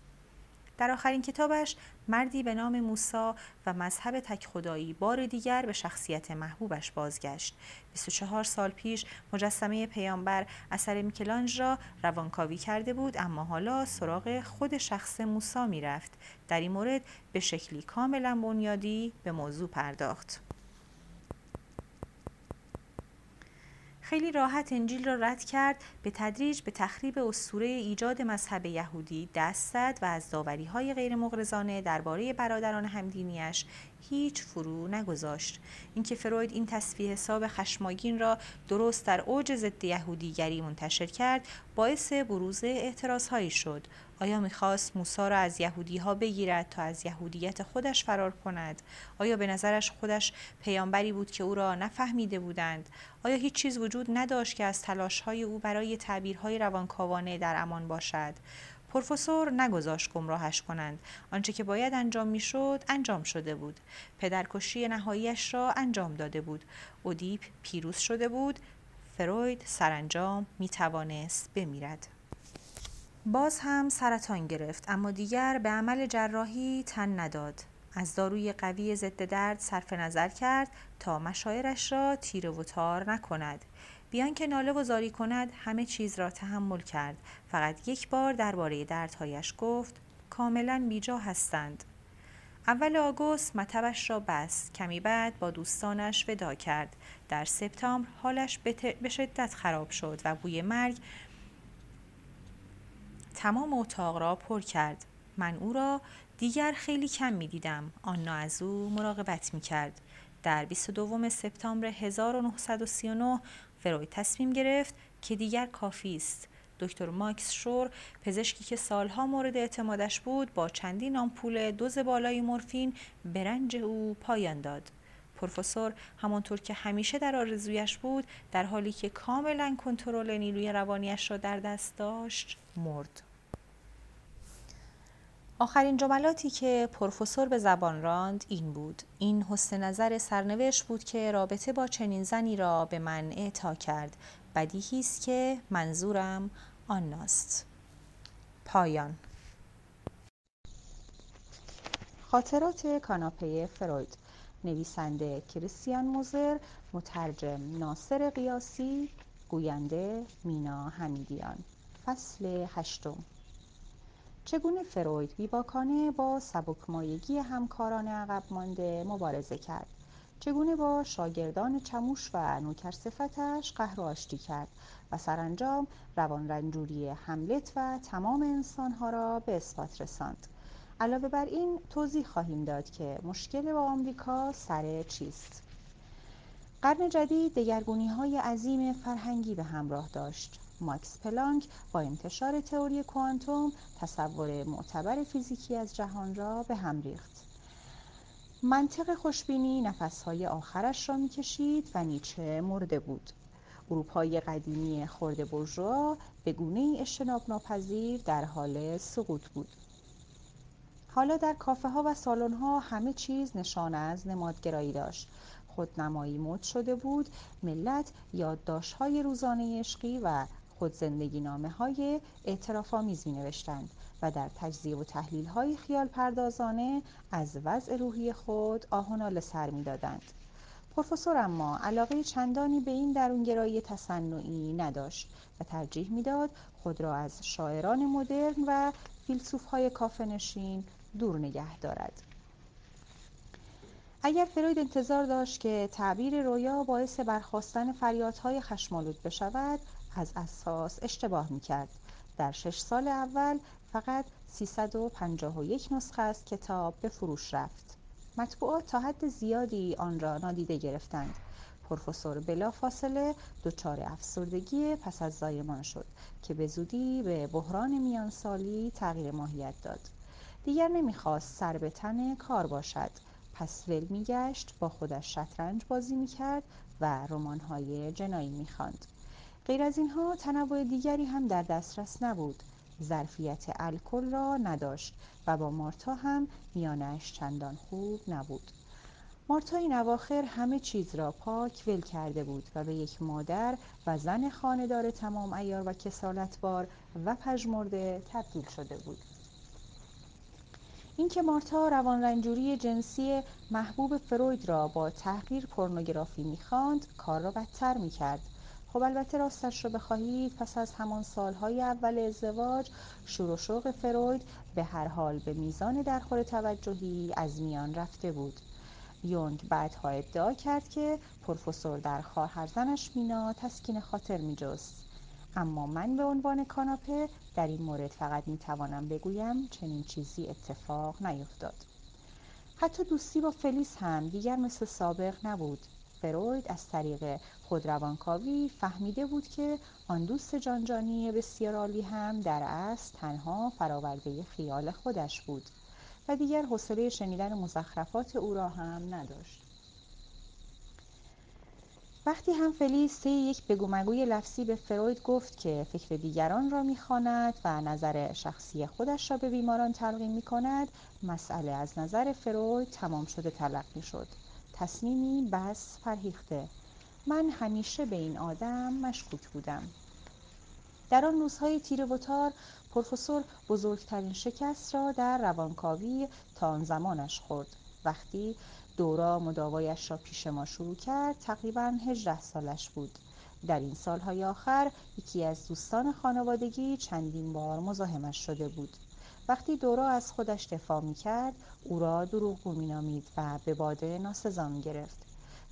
در آخرین کتابش مردی به نام موسا و مذهب تک خدایی بار دیگر به شخصیت محبوبش بازگشت. 24 سال پیش مجسمه پیامبر اثر میکلانج را روانکاوی کرده بود اما حالا سراغ خود شخص موسا می‌رفت. در این مورد به شکلی کاملا بنیادی به موضوع پرداخت. خیلی راحت انجیل را رد کرد به تدریج به تخریب اسطوره ایجاد مذهب یهودی دست زد و از داوری های غیر مغرضانه درباره برادران همدینیش هیچ فرو نگذاشت. اینکه فروید این تصفیه حساب خشماگین را درست در اوج ضد یهودیگری منتشر کرد باعث بروز اعتراضهایی شد. آیا می‌خواست موسا را از یهودی ها بگیرد تا از یهودیت خودش فرار کند؟ آیا به نظرش خودش پیامبری بود که او را نفهمیده بودند؟ آیا هیچ چیز وجود نداشت که از تلاش های او برای تعبیرهای روانکاوانه در امان باشد؟ پروفسور نگذاشت گمراهش کنند. آنچه که باید انجام می‌شد انجام شده بود. پدرکشی نهاییش را انجام داده بود. اودیپ پیروز شده بود. فروید سرانجام می توانست بمیرد. باز هم سرطان گرفت اما دیگر به عمل جراحی تن نداد. از داروی قوی ضد درد صرف نظر کرد تا مشاعرش را تیره و تار نکند. بیان که ناله و زاری کند همه چیز را تحمل کرد. فقط یک بار درباره دردهایش گفت کاملا بیجا هستند. اول آگوست مطبش را بست. کمی بعد با دوستانش ودا کرد. در سپتامبر حالش به شدت خراب شد و بوی مرگ تمام اتاق را پر کرد. من او را دیگر خیلی کم می دیدم آنا از او مراقبت می کرد در 22 سپتامبر 1939 فروید تصمیم گرفت که دیگر کافی است. دکتر ماکس شور پزشکی که سالها مورد اعتمادش بود با چندین آمپول دوز بالای مورفین برنج او پایان داد. پروفسور همانطور که همیشه در آرزویش بود در حالی که کاملا کنترل نیروی روانیش را در دست داشت مرد. آخرین جملاتی که پروفسور به زبان راند این بود. این حسن نظر سرنوشت بود که رابطه با چنین زنی را به من اعطا کرد. بدیهی است که منظورم آناست پایان. خاطرات کاناپه فروید. نویسنده کریستیان موزر مترجم ناصر قیاسی گوینده مینا حمیدیان. فصل هشتم. چگونه فروید بیباکانه با سبکمایگی همکاران عقب مانده مبارزه کرد؟ چگونه با شاگردان چموش و نوکرصفتش قهر و آشتی کرد؟ و سرانجام روان رنجوری حملت و تمام انسانها را به اثبات رساند. علاوه بر این توضیح خواهیم داد که مشکل با آمریکا سر چیست. قرن جدید دگرگونی های عظیم فرهنگی به همراه داشت. ماکس پلانک با انتشار تئوری کوانتوم تصور معتبر فیزیکی از جهان را به هم ریخت. منطق خوشبینی نفسهای آخرش را می‌کشید و نیچه مرده بود. اروپای قدیمی خرد برژوا به گونه ای ناپذیر در حال سقوط بود. حالا در کافه ها و سالن ها همه چیز نشان از نمادگرایی داشت. خودنمایی مد شده بود ملت یادداشت های روزانه عشقی و خود زندگی نامه های اعتراف آمیز می نوشتند و در تجزیه و تحلیل های خیال پردازانه از وضع روحی خود آه و ناله سر می دادند. پروفسور اما علاقه چندانی به این درونگرایی تصنعی نداشت و ترجیح می‌داد خود را از شاعران مدرن و فیلسوف های کافه نشین دور نگه دارد. اگر فروید انتظار داشت که تعبیر رویا باعث برخواستن فریادهای خشمالود بشود از اساس اشتباه می‌کرد. در شش سال اول فقط 351 نسخه از کتاب به فروش رفت. مطبوعات تا حد زیادی آن را نادیده گرفتند. پروفسور بلا فاصله دچار افسردگی پس از زایمان شد که به زودی به بحران میانسالی تغییر ماهیت داد. دیگر نمی‌خواست سر به تن کار باشد. پس ول میگشت با خودش شطرنج بازی می‌کرد و رمانهای جنایی می‌خواند. غیر از اینها تنوع دیگری هم در دسترس نبود. ظرفیت الکل را نداشت و با مارتا هم میانش چندان خوب نبود. مارتا این اواخر همه چیز را پاک ول کرده بود و به یک مادر و زن خانهدار تمام ایار و کسالتبار و پژمرده تبدیل شده بود. اینکه مارتا روان رنجوری جنسی محبوب فروید را با تحقیر پورنوگرافی می‌خواند کار را بدتر می‌کرد. خب البته راستش رو بخواهید پس از همان سالهای اول ازدواج شور و شوق فروید به هر حال به میزان درخور توجهی از میان رفته بود. یونگ بعدها ادعا کرد که پروفسور در خواهر زنش مینا تسکین خاطر میجست. اما من به عنوان کاناپه در این مورد فقط می‌توانم بگویم چنین چیزی اتفاق نیفتاد. حتی دوستی با فلیس هم دیگر مثل سابق نبود. فروید از طریق خودروانکاوی فهمیده بود که آن دوست جانجانی بسیار عالی هم در اصل تنها فراورده خیال خودش بود و دیگر حوصله شنیدن مزخرفات او را هم نداشت. وقتی هم فلیس یک بگومگوی لفظی به فروید گفت که فکر دیگران را می‌خواند و نظر شخصی خودش را به بیماران تلقین می‌کند مسئله از نظر فروید تمام شده تلقی شد تصمیمی بس فرهیخته من همیشه به این آدم مشکوک بودم. در آن روزهای تیره و تار پروفسور بزرگترین شکست را در روانکاوی تا آن زمانش خورد. وقتی دورا مداوایش را پیش ما شروع کرد تقریبا هجده سالش بود. در این سالهای آخر یکی از دوستان خانوادگی چندین بار مزاحمش شده بود. وقتی دورا از خودش دفاع می‌کرد او را دروغگو مینامید و به باده ناسزا گرفت.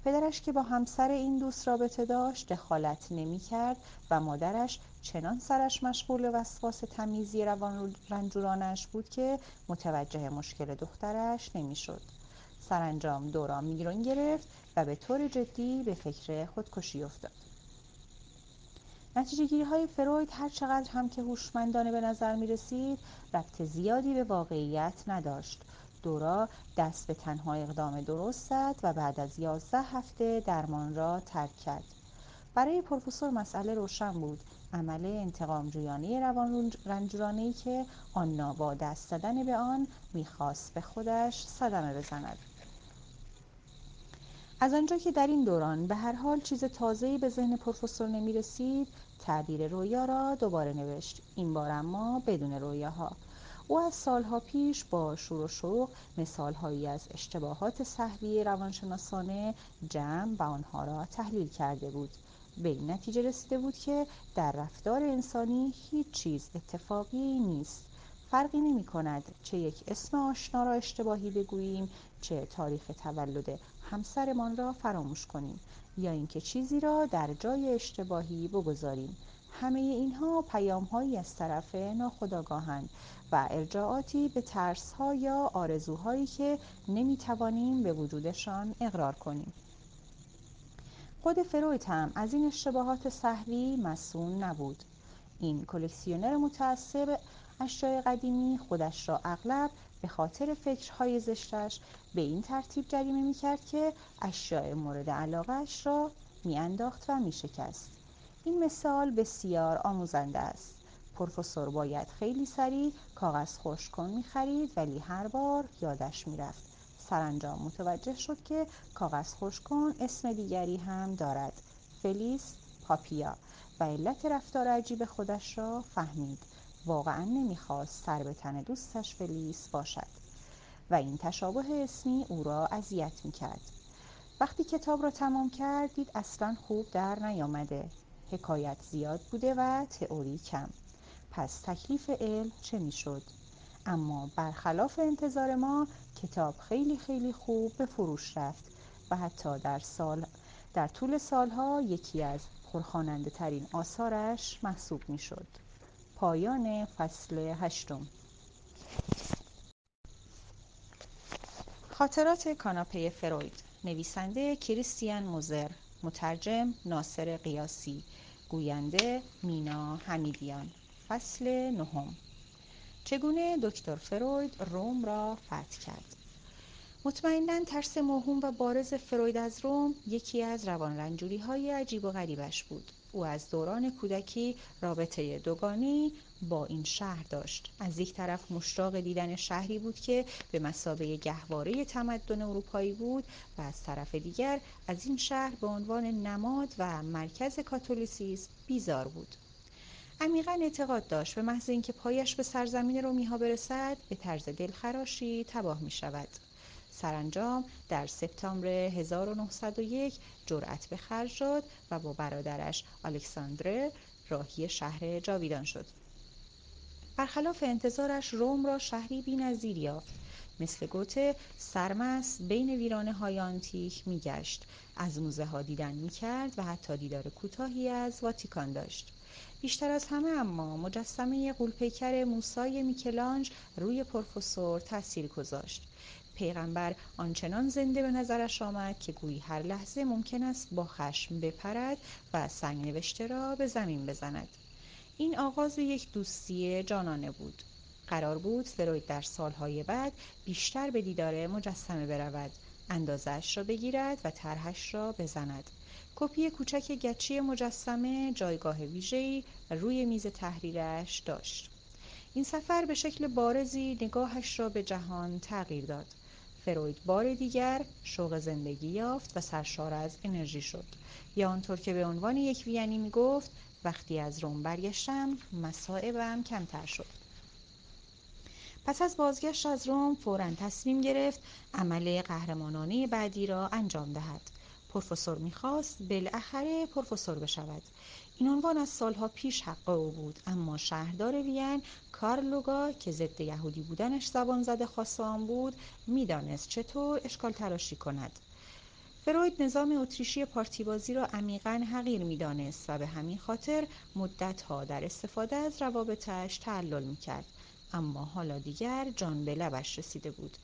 پدرش که با همسر این دوست رابطه داشت دخالت نمی‌کرد و مادرش چنان سرش مشغول وسواس تمیزی روان رنجورانش بود که متوجه مشکل دخترش نمی‌شد. سرانجام دورا میگرن گرفت و به طور جدی به فکر خودکشی افتاد. نتیجه های فروید هر چقدر هم که هوشمندانه به نظر می رسید ربط زیادی به واقعیت نداشت. دورا دست به تنها اقدام درست زد و بعد از یازده هفته درمان را ترک کرد. برای پروفسور مسئله روشن بود. عمل انتقام جویانه روان رنجورانه که آنا با دست زدن به آن می‌خواست به خودش صدمه بزند. از آنجا که در این دوران به هر حال چیز تازه‌ای به ذهن پروفسور نمی رسید تعبیر رویا را دوباره نوشت. این بار اما بدون رویاها. او از سالها پیش با شور و شوق مثالهایی از اشتباهات صحوی روانشناسانه جمع و آنها را تحلیل کرده بود. به این نتیجه رسیده بود که در رفتار انسانی هیچ چیز اتفاقی نیست. فرقی نمی کند چه یک اسم آشنا را اشتباهی بگوییم چه تاریخ تولد همسرمان را فراموش کنیم. یا اینکه چیزی را در جای اشتباهی بگذاریم. همه اینها پیامهایی از طرف ناخودآگاهند و ارجاعاتی به ترسها یا آرزوهایی که نمی‌توانیم به وجودشان اقرار کنیم. خود فروید هم از این اشتباهات صحوی مسئول نبود. این کلکسیونر متعصب اشیاء قدیمی خودش را اغلب به خاطر فکرهای زشتش به این ترتیب جریمه می‌کرد که اشیاء مورد علاقهاش را میانداخت و میشکست. این مثال بسیار آموزنده است. پروفسور باید خیلی سریع کاغذ خشککن می‌خرید ولی هر بار یادش می‌رفت. سرانجام متوجه شد که کاغذ خشککن اسم دیگری هم دارد. فلیس پاپیا. و علت رفتار عجیب خودش را فهمید. واقعا نمی‌خواست سر به تن دوستش فلیس باشد و این تشابه اسمی او را اذیت می‌کرد. وقتی کتاب را تمام کرد دید اصلا خوب در نیامده. حکایت زیاد بوده و تئوری کم. پس تکلیف علم چه می‌شد؟ اما برخلاف انتظار ما کتاب خیلی خیلی خوب به فروش رفت و حتی در, سال در طول سالها یکی از پرخاننده ترین آثارش محسوب می شد. پایان فصل هشتم. خاطرات کاناپه فروید. نویسنده کریستیان موزر. مترجم ناصر قیاسی. گوینده مینا حمیدیان. فصل نهم. چگونه دکتر فروید روم را فتح کرد؟ مطمئنا ترس موهوم و بارز فروید از روم یکی از روان رنجوری های عجیب و غریبش بود. او از دوران کودکی رابطه دوگانی با این شهر داشت. از یک طرف مشتاق دیدن شهری بود که به مسابه گهواره تمدن اروپایی بود و از طرف دیگر از این شهر به عنوان نماد و مرکز کاتولیسیسم بیزار بود. عمیقا اعتقاد داشت به محض اینکه پایش به سرزمین رومیها برسد به طرز دلخراشی تباه می شود سرانجام در سپتامبر 1901 جرأت به خرج داد و با برادرش الکساندر راهی شهر جاویدان شد. برخلاف انتظارش روم را شهری بینظیر یافت. مثل گوته سرمست بین ویرانه های آنتیک میگشت. از موزه ها دیدن می‌کرد و حتی دیدار کوتاهی از واتیکان داشت. بیشتر از همه اما مجسمه قولپیکر موسای میکلانج روی پروفسور تاثیر گذاشت. پیغمبر آنچنان زنده به نظرش آمد که گویی هر لحظه ممکن است با خشم بپرد و سنگ نوشته را به زمین بزند. این آغاز یک دوستی جانانه بود. قرار بود فروید در سالهای بعد بیشتر به دیدار مجسمه برود اندازش را بگیرد و طرحش را بزند. کپی کوچک گچی مجسمه جایگاه ویژه‌ای روی میز تحریرش داشت. این سفر به شکل بارزی نگاهش را به جهان تغییر داد. فروید بار دیگر شوق زندگی یافت و سرشار از انرژی شد. یا آنطور که به عنوان یک وینی می گفت وقتی از روم برگشتم مسائبم کمتر شد. پس از بازگشت از روم فورا تصمیم گرفت عمل قهرمانانه بعدی را انجام دهد. پروفسور می‌خواست بالاخره پروفسور بشود. این عنوان از سالها پیش حق او بود اما شهردار وین کارلوگا که ضد یهودی بودنش زبان زده خاص آن بود می‌دانست چطور اشکال تراشی کند. فروید نظام اتریشی پارتیبازی را عمیقا حقیر می‌دانست و به همین خاطر مدتها در استفاده از روابطش تعلل می‌کرد. اما حالا دیگر جان به لبش رسیده بود.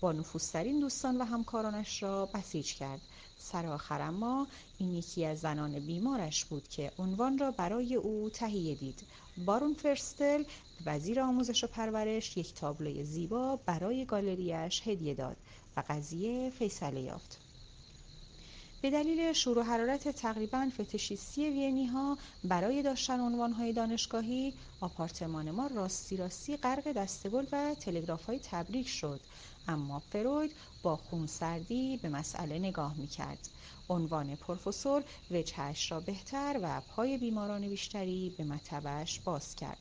با نفوذترین دوستان و همکارانش را بسیج کرد. سرآخر اما این یکی از زنان بیمارش بود که عنوان را برای او تهیه دید. بارون فرستل وزیر آموزش و پرورش یک تابلوی زیبا برای گالریش هدیه داد و قضیه فیصله یافت. به دلیل شور حرارت تقریبا فتشیستی وینی ها برای داشتن عنوان های دانشگاهی آپارتمان ما راستی راستی غرق دستگل و تلگراف های تبریک شد اما فروید با خونسردی به مسئله نگاه می کرد. عنوان پروفسور وجهش را بهتر و پای بیماران بیشتری به مطبش باز کرد.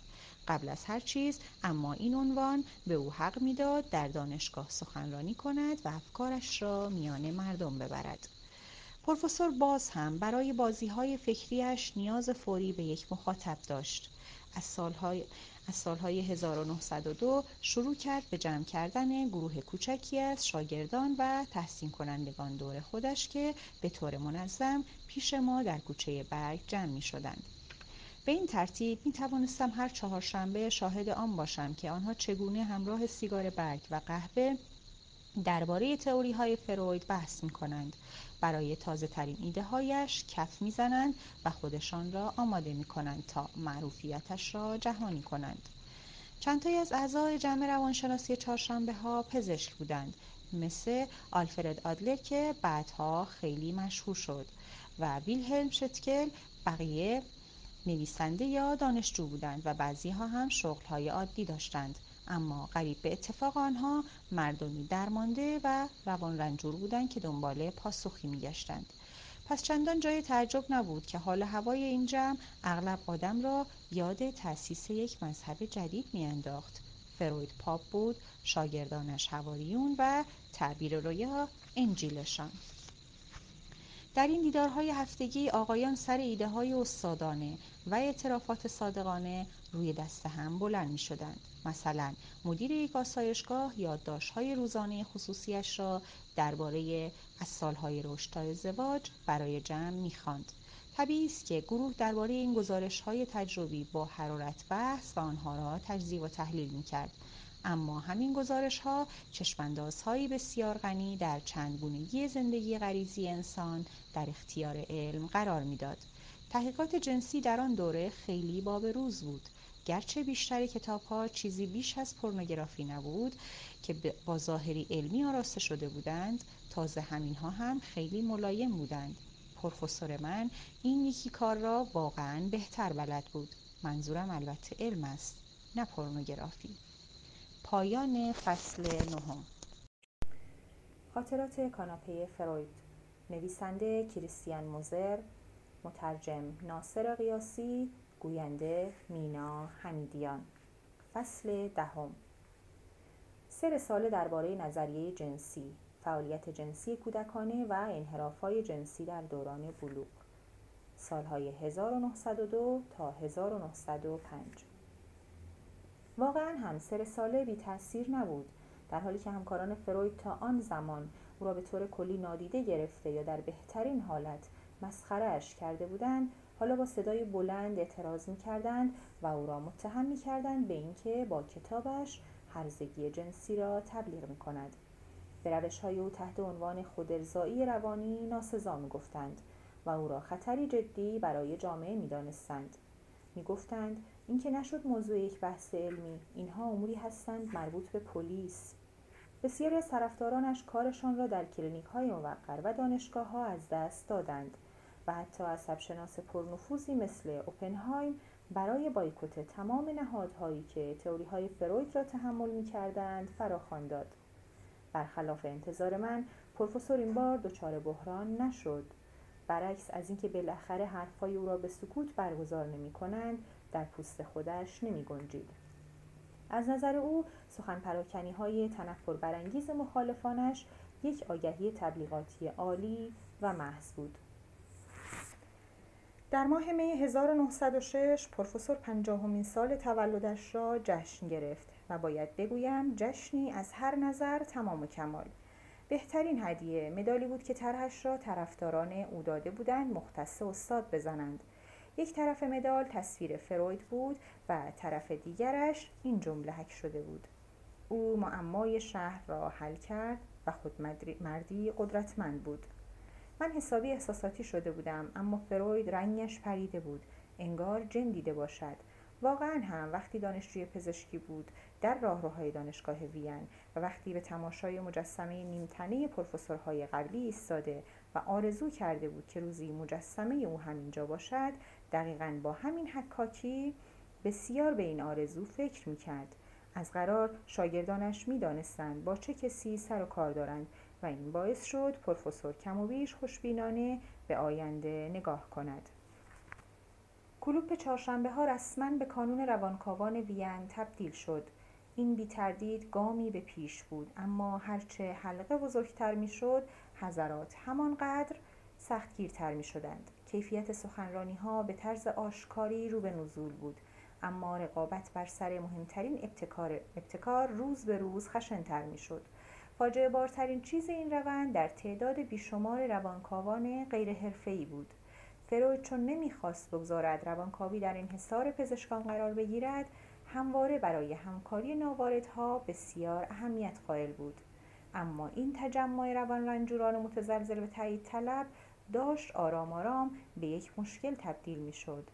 قبل از هر چیز اما این عنوان به او حق می‌داد در دانشگاه سخنرانی کند و افکارش را میان مردم ببرد. پروفسور باز هم برای بازیهای فکریش نیاز فوری به یک مخاطب داشت. از سالهای, از سالهای 1902 شروع کرد به جمع کردن گروه کوچکی از شاگردان و تحسین کنندگان دور خودش که به طور منظم پیش ما در کوچه برگ جمع می شدند. به این ترتیب می توانستم هر چهارشنبه شاهد آن باشم که آنها چگونه همراه سیگار برگ و قهوه درباره تئوری های فروید بحث می کنند. برای تازه ترین ایده هایش کف می زنند و خودشان را آماده می کنند تا معروفیتش را جهانی کنند. چندتایی از اعضای جمع روانشناسی چهارشنبه ها پزشک بودند مثل آلفرد آدلر که بعدها خیلی مشهور شد و ویلهلم شتکل بقیه نویسنده یا دانشجو بودند و بعضی ها هم شغل های عادی داشتند اما قریب به اتفاق آنها مردمی درمانده و روان رنجور بودند که دنبال پاسخی میگشتند. پس چندان جای تعجب نبود که حال هوای این جمع اغلب آدم را یاد تأسیس یک مذهب جدید میانداخت. فروید پاپ بود شاگردانش هواریون و تعبیر رویا انجیلشان. در این دیدارهای هفتگی آقایان سر ایده های استادانه و اعترافات صادقانه روی دست هم بلند می شدند. مثلا مدیر یک آسایشگاه یادداشت‌های روزانه خصوصیش را درباره از سالهای رشد تا ازدواج برای جمع می‌خواند طبیعی است که گروه درباره این گزارش های تجربی با حرارت بحث و آنها را تجزیه و تحلیل می‌کرد اما همین گزارش ها چشماندازهایی بسیار غنی در چندگونگی زندگی غریزی انسان در اختیار علم قرار می‌داد. تحقیقات جنسی در آن دوره خیلی باب روز بود. گرچه بیشتر کتاب ها چیزی بیش از پرنوگرافی نبود که با ظاهری علمی آراسته شده بودند تازه همین ها هم خیلی ملایم بودند. پروفسور من این یکی کار را واقعا بهتر بلد بود. منظورم البته علم است نه پرنوگرافی پایان فصل نهم. خاطرات کاناپه فروید. نویسنده کریستیان موزر مترجم ناصر قیاسی گوینده مینا حمیدیان. فصل دهم. سه رساله درباره نظریه جنسی فعالیت جنسی کودکانه و انحرافهای جنسی در دوران بلوغ. سالهای 1902 تا 1905 واقعا هم سه رساله بی تاثیر نبود در حالی که همکاران فروید تا آن زمان او را به طور کلی نادیده گرفته یا در بهترین حالت مسخرهاش کرده بودند حالا با صدای بلند اعتراض می‌کردند و او را متهم می‌کردند به اینکه با کتابش هرزگی جنسی را تبلیغ می‌کند. به روش های او تحت عنوان خودارضایی روانی ناسزا می‌گفتند و او را خطری جدی برای جامعه می‌دانستند. می‌گفتند اینکه نشد موضوع یک بحث علمی اینها اموری هستند مربوط به پلیس. بسیاری از طرفدارانش کارشان را در کلینیک های موقر و دانشگاه ها از دست دادند. و حتی عصبشناس پرنفوذی مثل اوپنهایم برای بایکوت تمام نهادهایی که تئوری های فروید را تحمل می کردند فراخوان داد. برخلاف انتظار من پروفسور این بار دچار بحران نشد برعکس از اینکه بالاخره حرفهای او را به سکوت برگزار نمی کنند در پوست خودش نمی گنجید. از نظر او سخن پراکنی های تنفر برانگیز مخالفانش یک آگهی تبلیغاتی عالی و محض بود در ماه می 1906 پروفسور پنجاهمین سال تولدش را جشن گرفت و باید بگویم جشنی از هر نظر تمام و کمال. بهترین هدیه مدالی بود که طرحش را طرفداران او داده بودند مختص استاد بزنند. یک طرف مدال تصویر فروید بود و طرف دیگرش این جمله حک شده بود. او معمای شهر را حل کرد و خود مردی قدرتمند بود. من حسابی احساساتی شده بودم اما فروید رنگش پریده بود. انگار جن دیده باشد. واقعا هم وقتی دانشجوی پزشکی بود در راهروهای دانشگاه وین و وقتی به تماشای مجسمه نیمتنه پروفسورهای قبلی ایستاده و آرزو کرده بود که روزی مجسمه او همینجا باشد دقیقا با همین حکاکی بسیار به این آرزو فکر می‌کرد. از قرار شاگردانش می‌دانستند با چه کسی سر و کار دارند. و این باعث شد پروفسور کم و بیش خوشبینانه به آینده نگاه کند. کلوپ چهارشنبه ها رسما به کانون روانکاوان وین تبدیل شد. این بی تردید گامی به پیش بود اما هرچه حلقه بزرگتر می شد حضرات همانقدر سختگیرتر می شدند کیفیت سخنرانی ها به طرز آشکاری رو به نزول بود اما رقابت بر سر مهمترین ابتکار, ابتکار روز به روز خشنتر می شد فاجعه بارترین چیز این روند در تعداد بیشمار روانکاوان غیر حرفه‌ای بود. فروید چون نمی‌خواست بگذارد روانکاوی در این حصار پزشکان قرار بگیرد همواره برای همکاری ناواردها بسیار اهمیت قائل بود. اما این تجمع روان رنجوران و متزلزل به تایید طلب داشت آرام آرام به یک مشکل تبدیل می شد.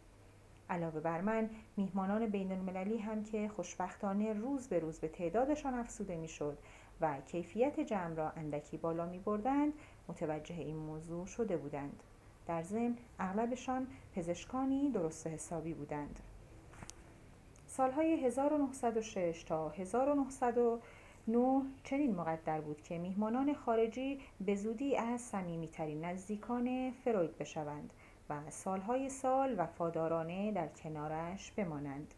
علاوه بر من میهمانان بین المللی هم که خوشبختانه روز به روز به تعدادشان افسوده می شد و کیفیت جمع را اندکی بالا می بردند متوجه این موضوع شده بودند. در ضمن اغلبشان پزشکانی درست حسابی بودند. سالهای 1906 تا 1909 چنین مقدر بود که میهمانان خارجی به زودی از صمیمیترین نزدیکان فروید بشوند و سالهای سال وفادارانه در کنارش بمانند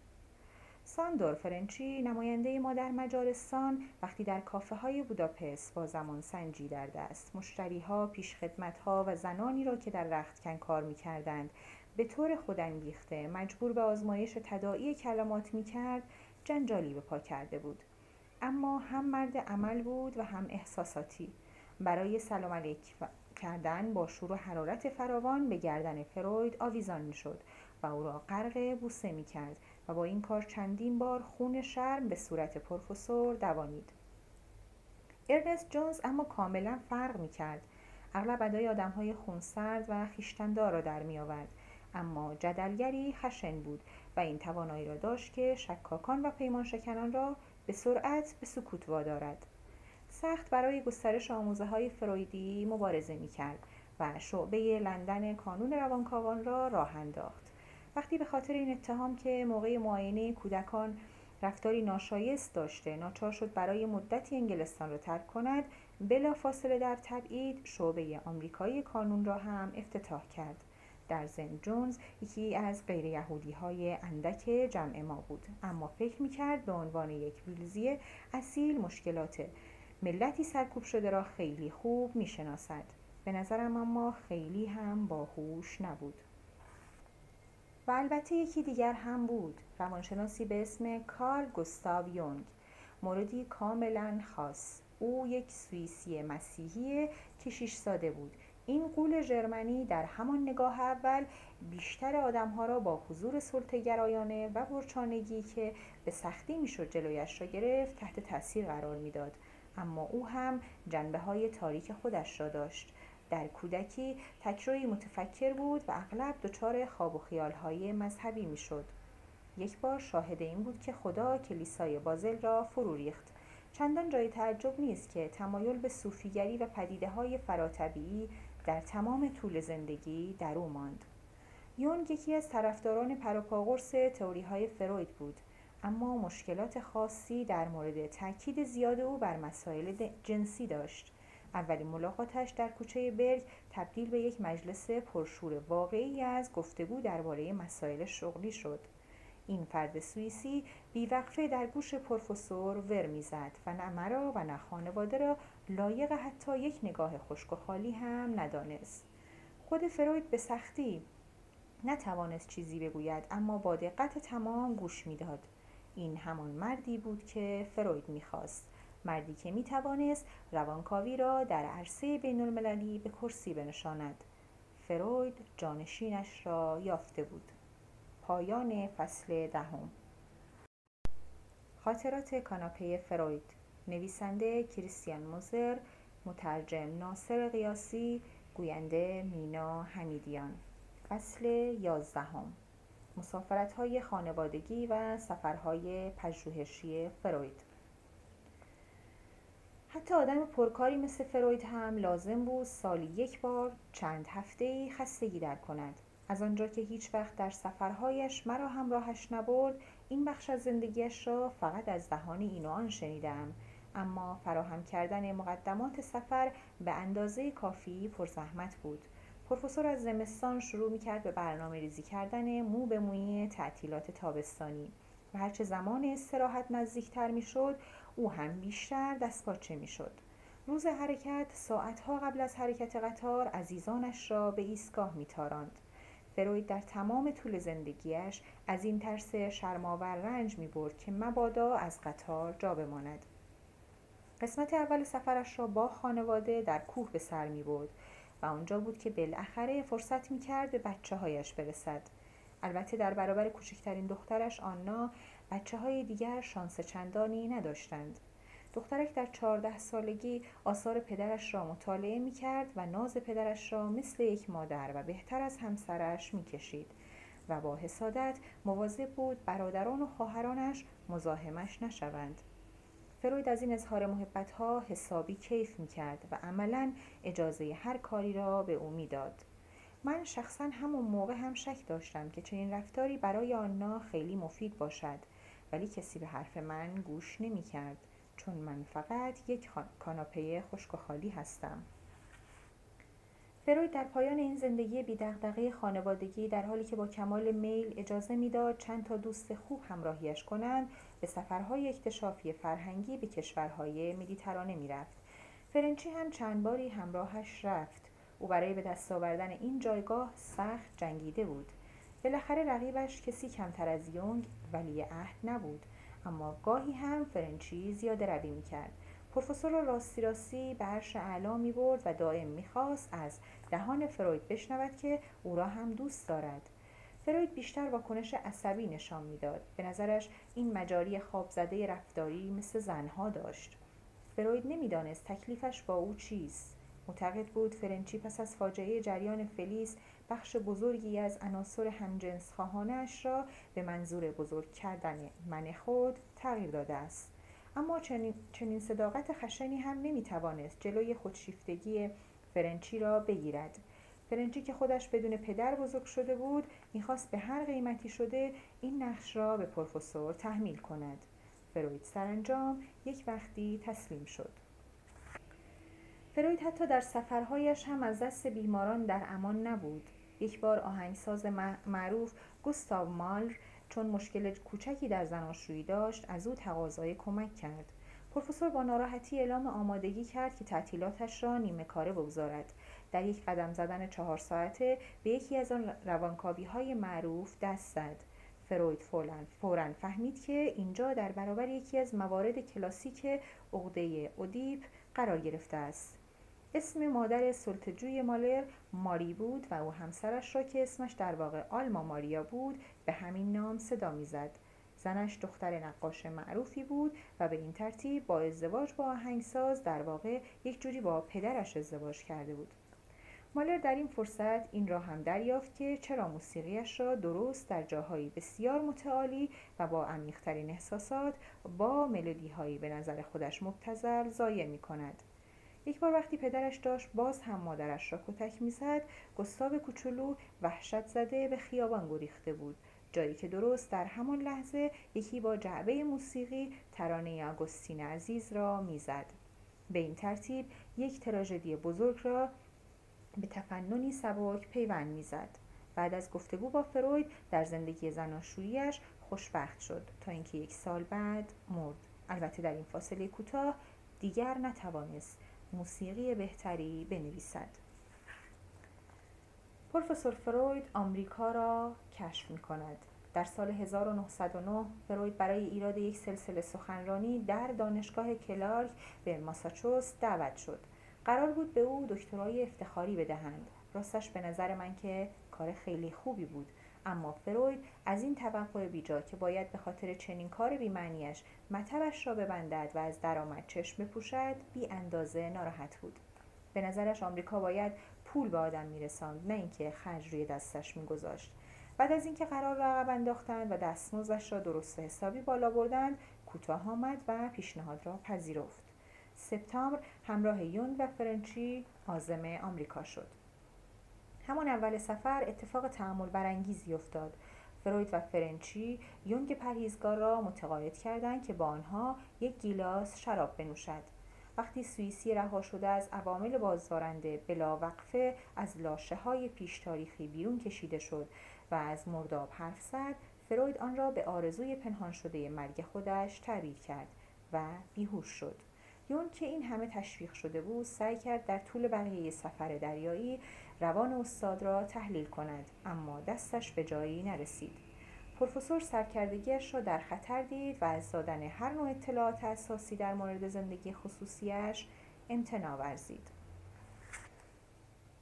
ساندور فرنچی نماینده ما در مجارستان وقتی در کافه های بوداپست با زمان سنجی در دست. مشتری ها پیش خدمت ها و زنانی را که در رختکن کار می کردند به طور خودانگیخته مجبور به آزمایش تداعی کلمات می کرد جنجالی به پا کرده بود. اما هم مرد عمل بود و هم احساساتی. برای سلام علیک کردن با شور و حرارت فراوان به گردن فروید آویزان می شد و او را غرق بوسه می کرد و با این کار چندین بار خون شرم به صورت پروفسور دوانید. ارنست جونز اما کاملا فرق می کرد اغلب ادای آدم های خونسرد و خیشتندار را در می آورد اما جدلگری خشن بود و این توانایی را داشت که شکاکان و پیمان شکنان را به سرعت به سکوت وادارد. سخت برای گسترش آموزه های فرویدی مبارزه می کرد و شعبه لندن کانون روانکاوان را راه انداخت. وقتی به خاطر این اتهام که موقع معاینه کودکان رفتاری ناشایست داشته ناچار شد برای مدتی انگلستان را ترک کند بلا فاصله در تبعید شعبه آمریکایی کانون را هم افتتاح کرد. در زن جونز یکی از غیر یهودی های اندک جمع ما بود. اما فکر می‌کرد به عنوان یک ویلزی اصیل مشکلات ملتی سرکوب شده را خیلی خوب می‌شناسد. به نظرم اما خیلی هم باهوش نبود. و البته یکی دیگر هم بود روانشناسی به اسم کارل گوستاو یونگ. موردی کاملا خاص. او یک سوئیسی مسیحی که شیش ساده بود. این قول ژرمنی در همان نگاه اول بیشتر آدمها را با حضور سلطهگرایانه و برچانگی که به سختی می‌شد جلویش را گرفت تحت تاثیر قرار می‌داد. اما او هم جنبه های تاریک خودش را داشت. در کودکی تکروی متفکر بود و اغلب دچار خواب و خیالهای مذهبی می‌شد. یک بار شاهد این بود که خدا کلیسای بازل را فرو ریخت. چندان جای تعجب نیست که تمایل به صوفیگری و پدیده های فراتبیعی در تمام طول زندگی در او ماند. یونگ یکی از طرفداران پروپاگورس تئوری های فروید بود اما مشکلات خاصی در مورد تاکید زیاد او بر مسائل جنسی داشت. اولین ملاقاتش در کوچه برگ تبدیل به یک مجلس پرشور واقعی از گفتگو درباره مسائل شغلی شد. این فرد سوئیسی بیوقفه در گوش پروفسور ور می‌زد و نه مرا و نه خانواده را لایق حتی یک نگاه خشک و خالی هم ندانست. خود فروید به سختی نتوانست چیزی بگوید اما با دقت تمام گوش می‌داد. این همان مردی بود که فروید می‌خواست. مردی که می‌توانست روانکاوی را در عرصه بین المللی به کرسی بنشاند. فروید جانشینش را یافته بود. پایان فصل دهم. خاطرات کاناپه فروید. نویسنده کریستیان موزر مترجم ناصر قیاسی گوینده مینا حمیدیان. فصل یازدهم. مسافرت های خانوادگی و سفرهای پژوهشی فروید. حتی آدم پرکاری مثل فروید هم لازم بود سالی یک بار چند هفته خستگی در کند. از آنجا که هیچ وقت در سفرهایش مرا همراهش نبرد این بخش از زندگیش را فقط از دهان این و آن شنیدم. اما فراهم کردن مقدمات سفر به اندازه کافی پرزحمت بود. پروفسور از زمستان شروع می‌کرد به برنامه ریزی کردن مو به موی تعطیلات تابستانی و هرچه زمان استراحت نزدیکتر می‌شد او هم بیشتر دست پاچه می‌شد. روز حرکت ساعتها قبل از حرکت قطار عزیزانش را به ایستگاه میتاراند. فروید در تمام طول زندگیش از این ترس شرماور رنج می برد که مبادا از قطار جا بماند. قسمت اول سفرش را با خانواده در کوه به سر می برد و آنجا بود که بالاخره فرصت می کرد به بچه هایش برسد. البته در برابر کوچکترین دخترش آنا بچه های دیگر شانس چندانی نداشتند. دخترک در چهارده سالگی آثار پدرش را مطالعه می کرد و ناز پدرش را مثل یک مادر و بهتر از همسرش می کشید و با حسادت مواظب بود برادران و خواهرانش مزاحمش نشوند. فروید از این اظهار محبت ها حسابی کیف می کرد و عملا اجازه هر کاری را به او می‌داد. من شخصا همون موقع هم شک داشتم که چنین رفتاری برای آنها خیلی مفید باشد. ولی کسی به حرف من گوش نمی کرد چون من فقط یک کاناپه خشک و خالی هستم. فروید در پایان این زندگی بیدغدغه خانوادگی در حالی که با کمال میل اجازه می‌داد چند تا دوست خوب همراهیش کنند به سفرهای اکتشافی فرهنگی به کشورهای مدیترانه می‌رفت. فرنچی هم چند باری همراهش رفت. او برای به دست آوردن این جایگاه سخت جنگیده بود. بالاخره رقیبش کسی کمتر از یونگ ولی عهد نبود. اما گاهی هم فرنچی زیاده روی می‌کرد. پروفسور را راستی راستی به عرش اعلا و دائم می‌خواست از دهان فروید بشنود که او را هم دوست دارد. فروید بیشتر واکنش عصبی نشان می‌داد. به نظرش این مجاری خوابزده رفتاری مثل زنها داشت. فروید نمی‌دانست تکلیفش با او چیست. معتقد بود فرنچی پس از فاجعه جریان فلیس بخش بزرگی از عناصر همجنس خواهانش را به منظور بزرگ کردن من خود تغییر داده است. اما چنین, چنین صداقت خشنی هم نمی‌توانست جلوی خودشیفتگی فرنچی را بگیرد. فرنچی که خودش بدون پدر بزرگ شده بود می‌خواست به هر قیمتی شده این نقش را به پروفسور تحمیل کند. فروید سرانجام یک وقتی تسلیم شد. فروید حتی در سفرهایش هم از دست بیماران در امان نبود. یک بار آهنگساز معروف گوستاو مالر چون مشکل کوچکی در زناشویی داشت از او تقاضای کمک کرد. پروفسور با ناراحتی اعلام آمادگی کرد که تعطیلاتش را نیمه کاره بگذارد. در یک قدم زدن چهار ساعته به یکی از آن روانکاوی های معروف دست زد. فروید فورا فهمید که اینجا در برابر یکی از موارد کلاسیک عقده اودیپ قرار گرفته است. اسم مادر سلطجوی مالر ماری بود و او همسرش را که اسمش در واقع آلما ماریا بود به همین نام صدا می‌زد زنش دختر نقاش معروفی بود و به این ترتیب با ازدواج با آهنگساز در واقع یک جوری با پدرش ازدواج کرده بود مالر در این فرصت این را هم دریافت که چرا موسیقیش را درست در جاهایی بسیار متعالی و با عمیقترین احساسات با ملودیهایی به نظر خودش مبتزل ضایع می کند. یک بار وقتی پدرش داشت باز هم مادرش را کتک می‌زد گستاو کوچولو وحشت زده به خیابان گریخته بود. جایی که درست در همان لحظه یکی با جعبه موسیقی ترانه آگوستین عزیز را می‌زد. به این ترتیب یک تراژدی بزرگ را به تفننی سبک پیوند می‌زد. بعد از گفتگو با فروید در زندگی زناشوییش خوشبخت شد تا اینکه یک سال بعد مرد. البته در این فاصله کوتاه دیگر نتوانست موسیقی بهتری بنویسد. پروفسور فروید آمریکا را کشف می کند در سال 1909 فروید برای ایراد یک سلسله سخنرانی در دانشگاه کلارک به ماساچوست دعوت شد. قرار بود به او دکترای افتخاری بدهند. راستش به نظر من که کار خیلی خوبی بود. اما فروید از این توقع بیجا که باید به خاطر چنین کار بیمعنیش مطبش را ببندد و از درآمد چشم بپوشد بی اندازه ناراحت بود. به نظرش آمریکا باید پول به آدم میرساند نه اینکه خرج روی دستش میگذاشت. بعد از اینکه قرار را عقب انداختند و دستمزدش را درست حسابی بالا بردند کوتاه آمد و پیشنهاد را پذیرفت. سپتامبر همراه یونگ و فرنچی عازم آمریکا شد. همان اول سفر اتفاق تعمل برانگیزی افتاد. فروید و فرنچی یونگ پرهیزگار را متقاعد کردند که با آنها یک گیلاس شراب بنوشد. وقتی سوئیسی رها شده از عوامل بازدارنده بلا وقفه از لاشه های پیش تاریخی بیرون کشیده شد و از مرداب حرف زد فروید آن را به آرزوی پنهان شده مرگ خودش تعبیر کرد و بیهوش شد. یون که این همه تشویق شده بود سعی کرد در طول بقیه سفر دریایی روان استاد را تحلیل کند اما دستش به جایی نرسید. پروفسور سرکردگیش را در خطر دید و از دادن هر نوع اطلاعات اساسی در مورد زندگی خصوصیش امتناع ورزید.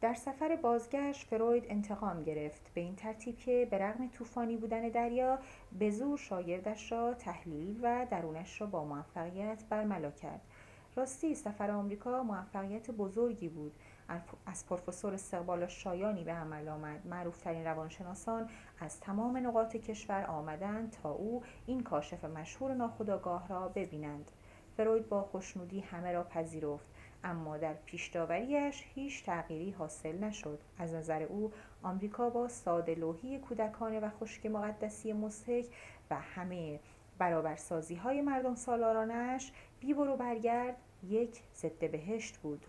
در سفر بازگشت فروید انتقام گرفت به این ترتیب که به رغم طوفانی بودن دریا به زور شاگردش را تحلیل و درونش را با موفقیت برملا کرد. راستی سفر آمریکا موفقیت بزرگی بود. از پروفسور استقبال شایانی به عمل آمد. معروفترین روانشناسان از تمام نقاط کشور آمدند تا او این کاشف مشهور ناخودآگاه را ببینند. فروید با خوشنودی همه را پذیرفت اما در پیشداوریش هیچ تغییری حاصل نشد. از نظر او آمریکا با ساده لوحی کودکانه و خشک مقدسی مستحک و همه برابرسازی های مردم سالارانش بی برو برگرد یک ضد بهشت بود.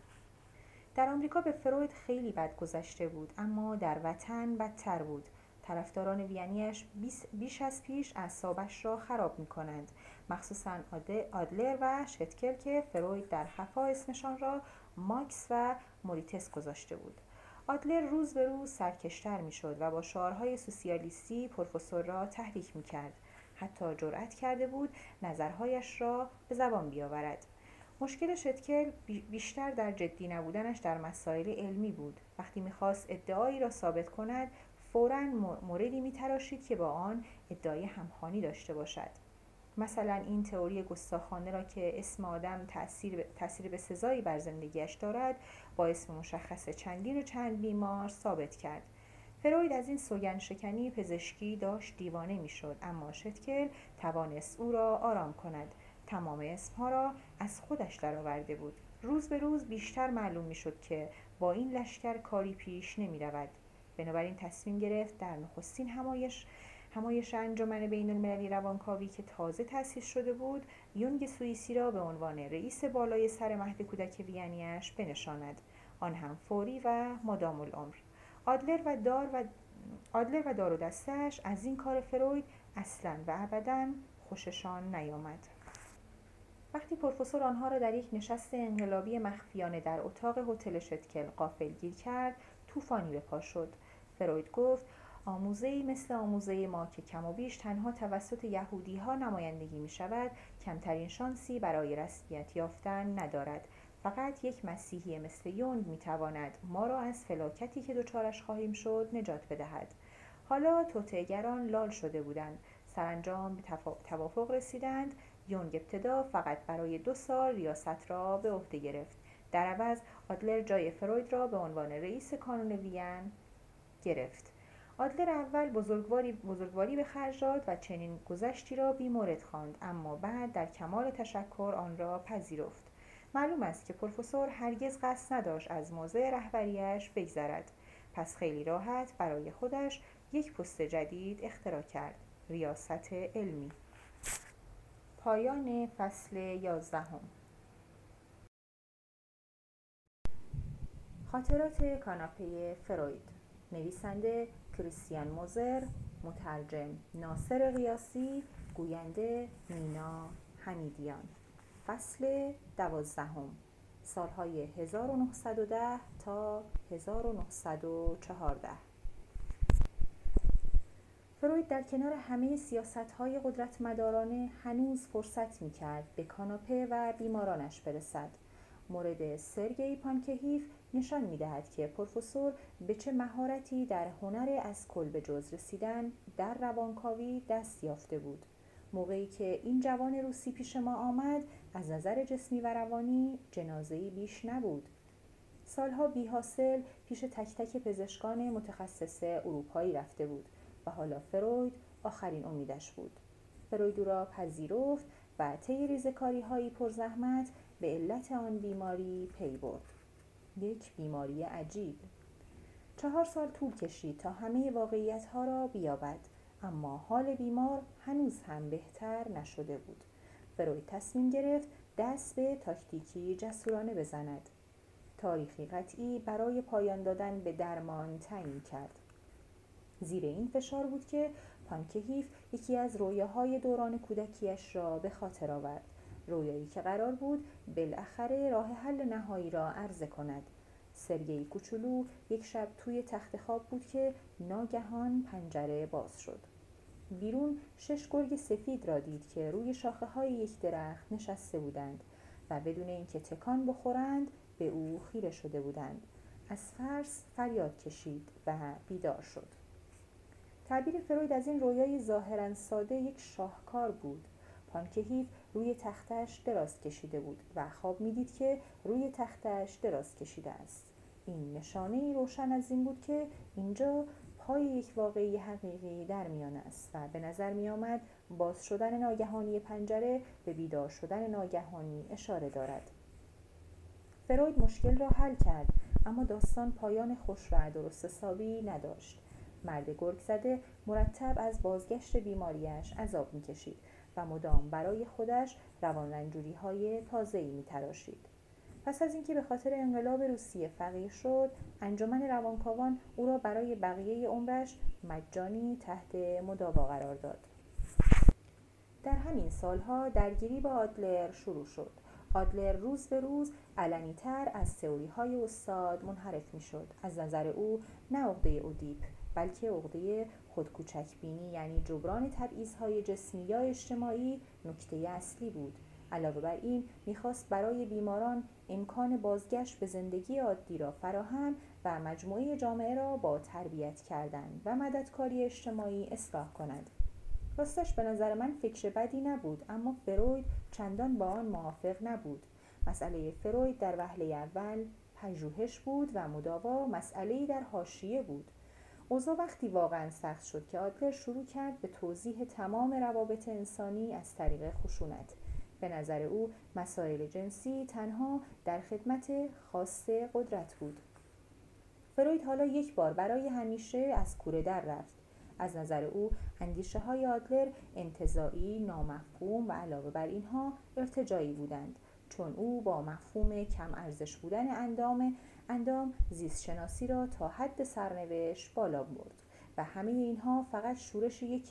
در آمریکا به فروید خیلی بد گذشته بود اما در وطن بدتر بود. طرفداران وینیش بیش از پیش اعصابش را خراب می کنند مخصوصا آدلر و شتکل که فروید در خفا اسمشان را ماکس و موریتس گذاشته بود. آدلر روز به روز سرکشتر می شد و با شعارهای سوسیالیستی پروفسور را تحریک می کرد حتی جرأت کرده بود نظرهایش را به زبان بیاورد. مشکل شتکل بیشتر در جدی نبودنش در مسائل علمی بود. وقتی می‌خواست ادعایی را ثابت کند فورا موردی میتراشید که با آن ادعای همخوانی داشته باشد. مثلا این تئوری گستاخانه را که اسم آدم تأثیر, تأثیر به سزایی بر زندگیش دارد با اسم مشخص چندین و چند بیمار ثابت کرد. فروید از این سوگن شکنی پزشکی داشت دیوانه می‌شد اما شتکل توانست او را آرام کند. تمام اسمها را از خودش درآورده بود. روز به روز بیشتر معلوم می‌شد که با این لشکر کاری پیش نمی رود بنابراین تصمیم گرفت در نخستین همایش همایش انجمن بین المللی روانکاوی که تازه تأسیس شده بود یونگ سوئیسی را به عنوان رئیس بالای سر مهد کودک وینیش بنشاند. آن هم فوری و مدام العمر. آدلر و دار و آدلر و دار دستش از این کار فروید اصلا و ابدا خوششان نیامد. وقتی پروفسور آنها را در یک نشست انقلابی مخفیانه در اتاق هتل شتکل گیر کرد طوفانی به پا شد. فروید گفت آموزه مثل آموزه ما که کم و بیش تنها توسط یهودی ها نمایندگی می شود کمترین شانسی برای رسمیت یافتن ندارد. فقط یک مسیحی مثل یونگ می تواند ما را از فلاکتی که دچارش خواهیم شد نجات بدهد. حالا توتعگران لال شده بودند. سرانجام به توافق رسیدند. یونگ ابتدا فقط برای دو سال ریاست را به عهده گرفت. در عوض آدلر جای فروید را به عنوان رئیس کانون وین گرفت. آدلر اول بزرگواری, بزرگواری به خرج داد و چنین گذشتی را بیمورد خواند اما بعد در کمال تشکر آن را پذیرفت. معلوم است که پروفسور هرگز قصد نداشت از موضع رهبریش بگذرد. پس خیلی راحت برای خودش یک پست جدید اختراع کرد. ریاست علمی پایان فصل یازدهم. خاطرات کاناپه فروید. نویسنده کریستیان موزر. مترجم ناصر قیاسی. گوینده مینا حمیدیان. فصل دوازدهم. سالهای 1910 تا 1914 فروید در کنار همه سیاست های قدرت مدارانه هنوز فرصت می کرد به کاناپه و بیمارانش برسد. مورد سرگئی پانکهیف نشان می دهد که پروفسور به چه مهارتی در هنر از کل به جز رسیدن در روانکاوی دست یافته بود. موقعی که این جوان روسی پیش ما آمد از نظر جسمی و روانی جنازهی بیش نبود. سالها بی حاصل پیش تک تک پزشکان متخصص اروپایی رفته بود و حالا فروید آخرین امیدش بود. فروید او را پذیرفت و طی ریزکاری هایی پرزحمت به علت آن بیماری پی برد. یک بیماری عجیب. چهار سال طول کشید تا همه واقعیت ها را بیابد اما حال بیمار هنوز هم بهتر نشده بود. فروید تصمیم گرفت دست به تاکتیکی جسورانه بزند. تاریخی قطعی برای پایان دادن به درمان تعیین کرد. زیر این فشار بود که پانکهیف یکی از رویاهای دوران کودکیش را به خاطر آورد. رویایی که قرار بود بالاخره راه حل نهایی را عرضه کند. سرگئی کوچولو یک شب توی تخت خواب بود که ناگهان پنجره باز شد. بیرون شش گرگ سفید را دید که روی شاخه های یک درخت نشسته بودند و بدون اینکه تکان بخورند به او خیره شده بودند. از فرس فریاد کشید و بیدار شد. تعبیر فروید از این رویای ظاهرا ساده یک شاهکار بود. پانکهیف روی تختش دراز کشیده بود و خواب می‌دید که روی تختش دراز کشیده است. این نشانه ای روشن از این بود که اینجا پای یک واقعی حقیقی در میان است و به نظر می آمد باز شدن ناگهانی پنجره به بیدار شدن ناگهانی اشاره دارد. فروید مشکل را حل کرد اما داستان پایان خوش و درست حسابی نداشت. مرد گرگ زده مرتب از بازگشت بیماریش عذاب می‌کشید و مدام برای خودش روان رنجوری های تازه‌ای میتراشید. پس از اینکه به خاطر انقلاب روسیه فقیر شد انجمن روانکاوان او را برای بقیه عمرش مجانی تحت مداوا قرار داد. در همین سالها درگیری با آدلر شروع شد. آدلر روز به روز علنیتر از تئوری های استاد منحرف می شد. از نظر او نه عقده اودیپ بلکه عقده خودکوچک بینی یعنی جبران تبعیضهای جسمی یا اجتماعی نکته اصلی بود. علاوه بر این می‌خواست برای بیماران امکان بازگشت به زندگی عادی را فراهم و مجموعه جامعه را با تربیت کردن و مددکاری اجتماعی اصلاح کند. راستش به نظر من فکر بدی نبود اما فروید چندان با آن موافق نبود. مسئله فروید در وهله اول پژوهش بود و مداوا مسئله در حاشیه بود. اوضاع وقتی واقعا سخت شد که آدلر شروع کرد به توضیح تمام روابط انسانی از طریق خشونت. به نظر او مسائل جنسی تنها در خدمت خاص قدرت بود. فروید حالا یک بار برای همیشه از کوره در رفت. از نظر او اندیشه های آدلر انتظایی، نامفهوم و علاوه بر اینها ارتجایی بودند چون او با مفهوم کم ارزش بودن اندام اندام زیست شناسی را تا حد سرنوشت بالا برد و همه اینها فقط شورش یک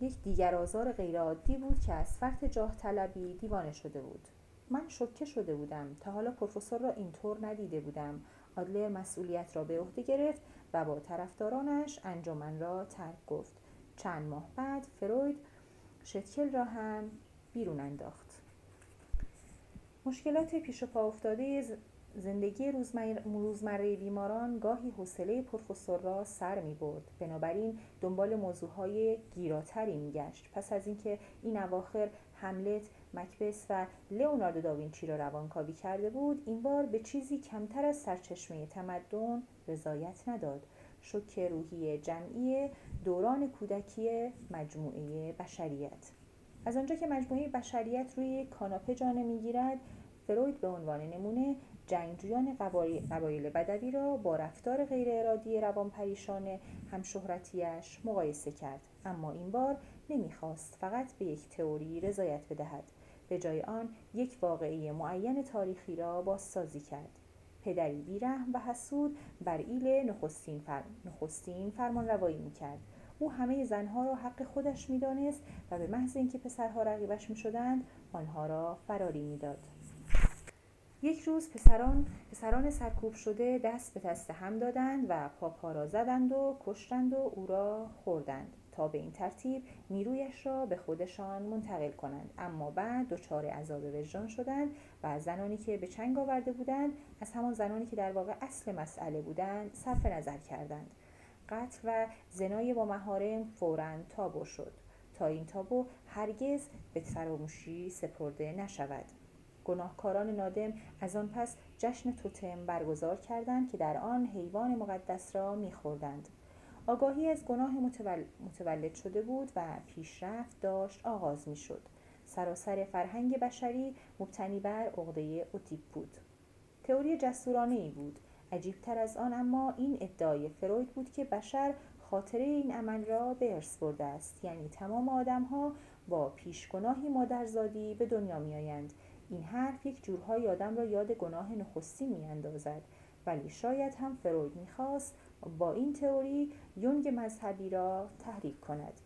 یک دیگر آزار غیرعادی بود که از فرط جاه طلبی دیوانه شده بود. من شکه شده بودم تا حالا پروفسور را اینطور ندیده بودم. آدلر مسئولیت را به عهده گرفت و با طرفدارانش انجمن را ترک گفت. چند ماه بعد فروید شتکل را هم بیرون انداخت. مشکلات پیش پا افتاده زندگی روزمره بیماران گاهی حوصله پروفسور را سر می برد. بنابراین دنبال موضوعهای گیراتری می گشت. پس از اینکه این اواخر هملت مکبس و لئوناردو داوینچی را روانکاوی کرده بود این بار به چیزی کمتر از سرچشمه تمدن رضایت نداد. شوک روحی جمعی دوران کودکی مجموعه بشریت. از آنجا که مجموعه بشریت روی کاناپه جا نمی‌گیرد فروید به عنوان نمونه جنگجویان قبایل بدوی را با رفتار غیر ارادی روانپریشان همشهرتیش مقایسه کرد. اما این بار نمی‌خواست فقط به یک تئوری رضایت بدهد. به جای آن یک واقعی معین تاریخی را بازسازی کرد. پدری بیرحم و حسود بر ایل نخستین, فر... نخستین فرمان روایی می‌کرد. او همه زنها را حق خودش می‌دانست و به محض اینکه پسرها رقیبش می‌شدند آنها را فراری می‌داد. یک روز پسران پسران سرکوب شده دست به دست هم دادند و پاپا را زدند و کشتند و او را خوردند تا به این ترتیب نیرویش را به خودشان منتقل کنند. اما بعد دچار عذاب وجدان شدند و زنانی که به چنگ آورده بودند از همان زنانی که در واقع اصل مسئله بودند صرف نظر کردند. قتل و زنای با مهارم فورا تابو شد تا این تابو هرگز به فراموشی سپرده نشود. گناهکاران نادم از آن پس جشن توتم برگزار کردند که در آن حیوان مقدس را میخوردند. آگاهی از گناه متولد شده بود و پیشرفت داشت آغاز می‌شد. سراسر فرهنگ بشری مبتنی بر عقده ادیپ بود. تئوری جسورانه ای بود. عجیبتر از آن اما این ادعای فروید بود که بشر خاطره این عمل را به ارث برده است. یعنی تمام آدمها با پیشگناهی مادرزادی به دنیا میآیند. این حرف یک جورهای آدم را یاد گناه نخستی میاندازد. ولی شاید هم فروید می‌خواست با این تئوری یونگ مذهبی را تحریک کند.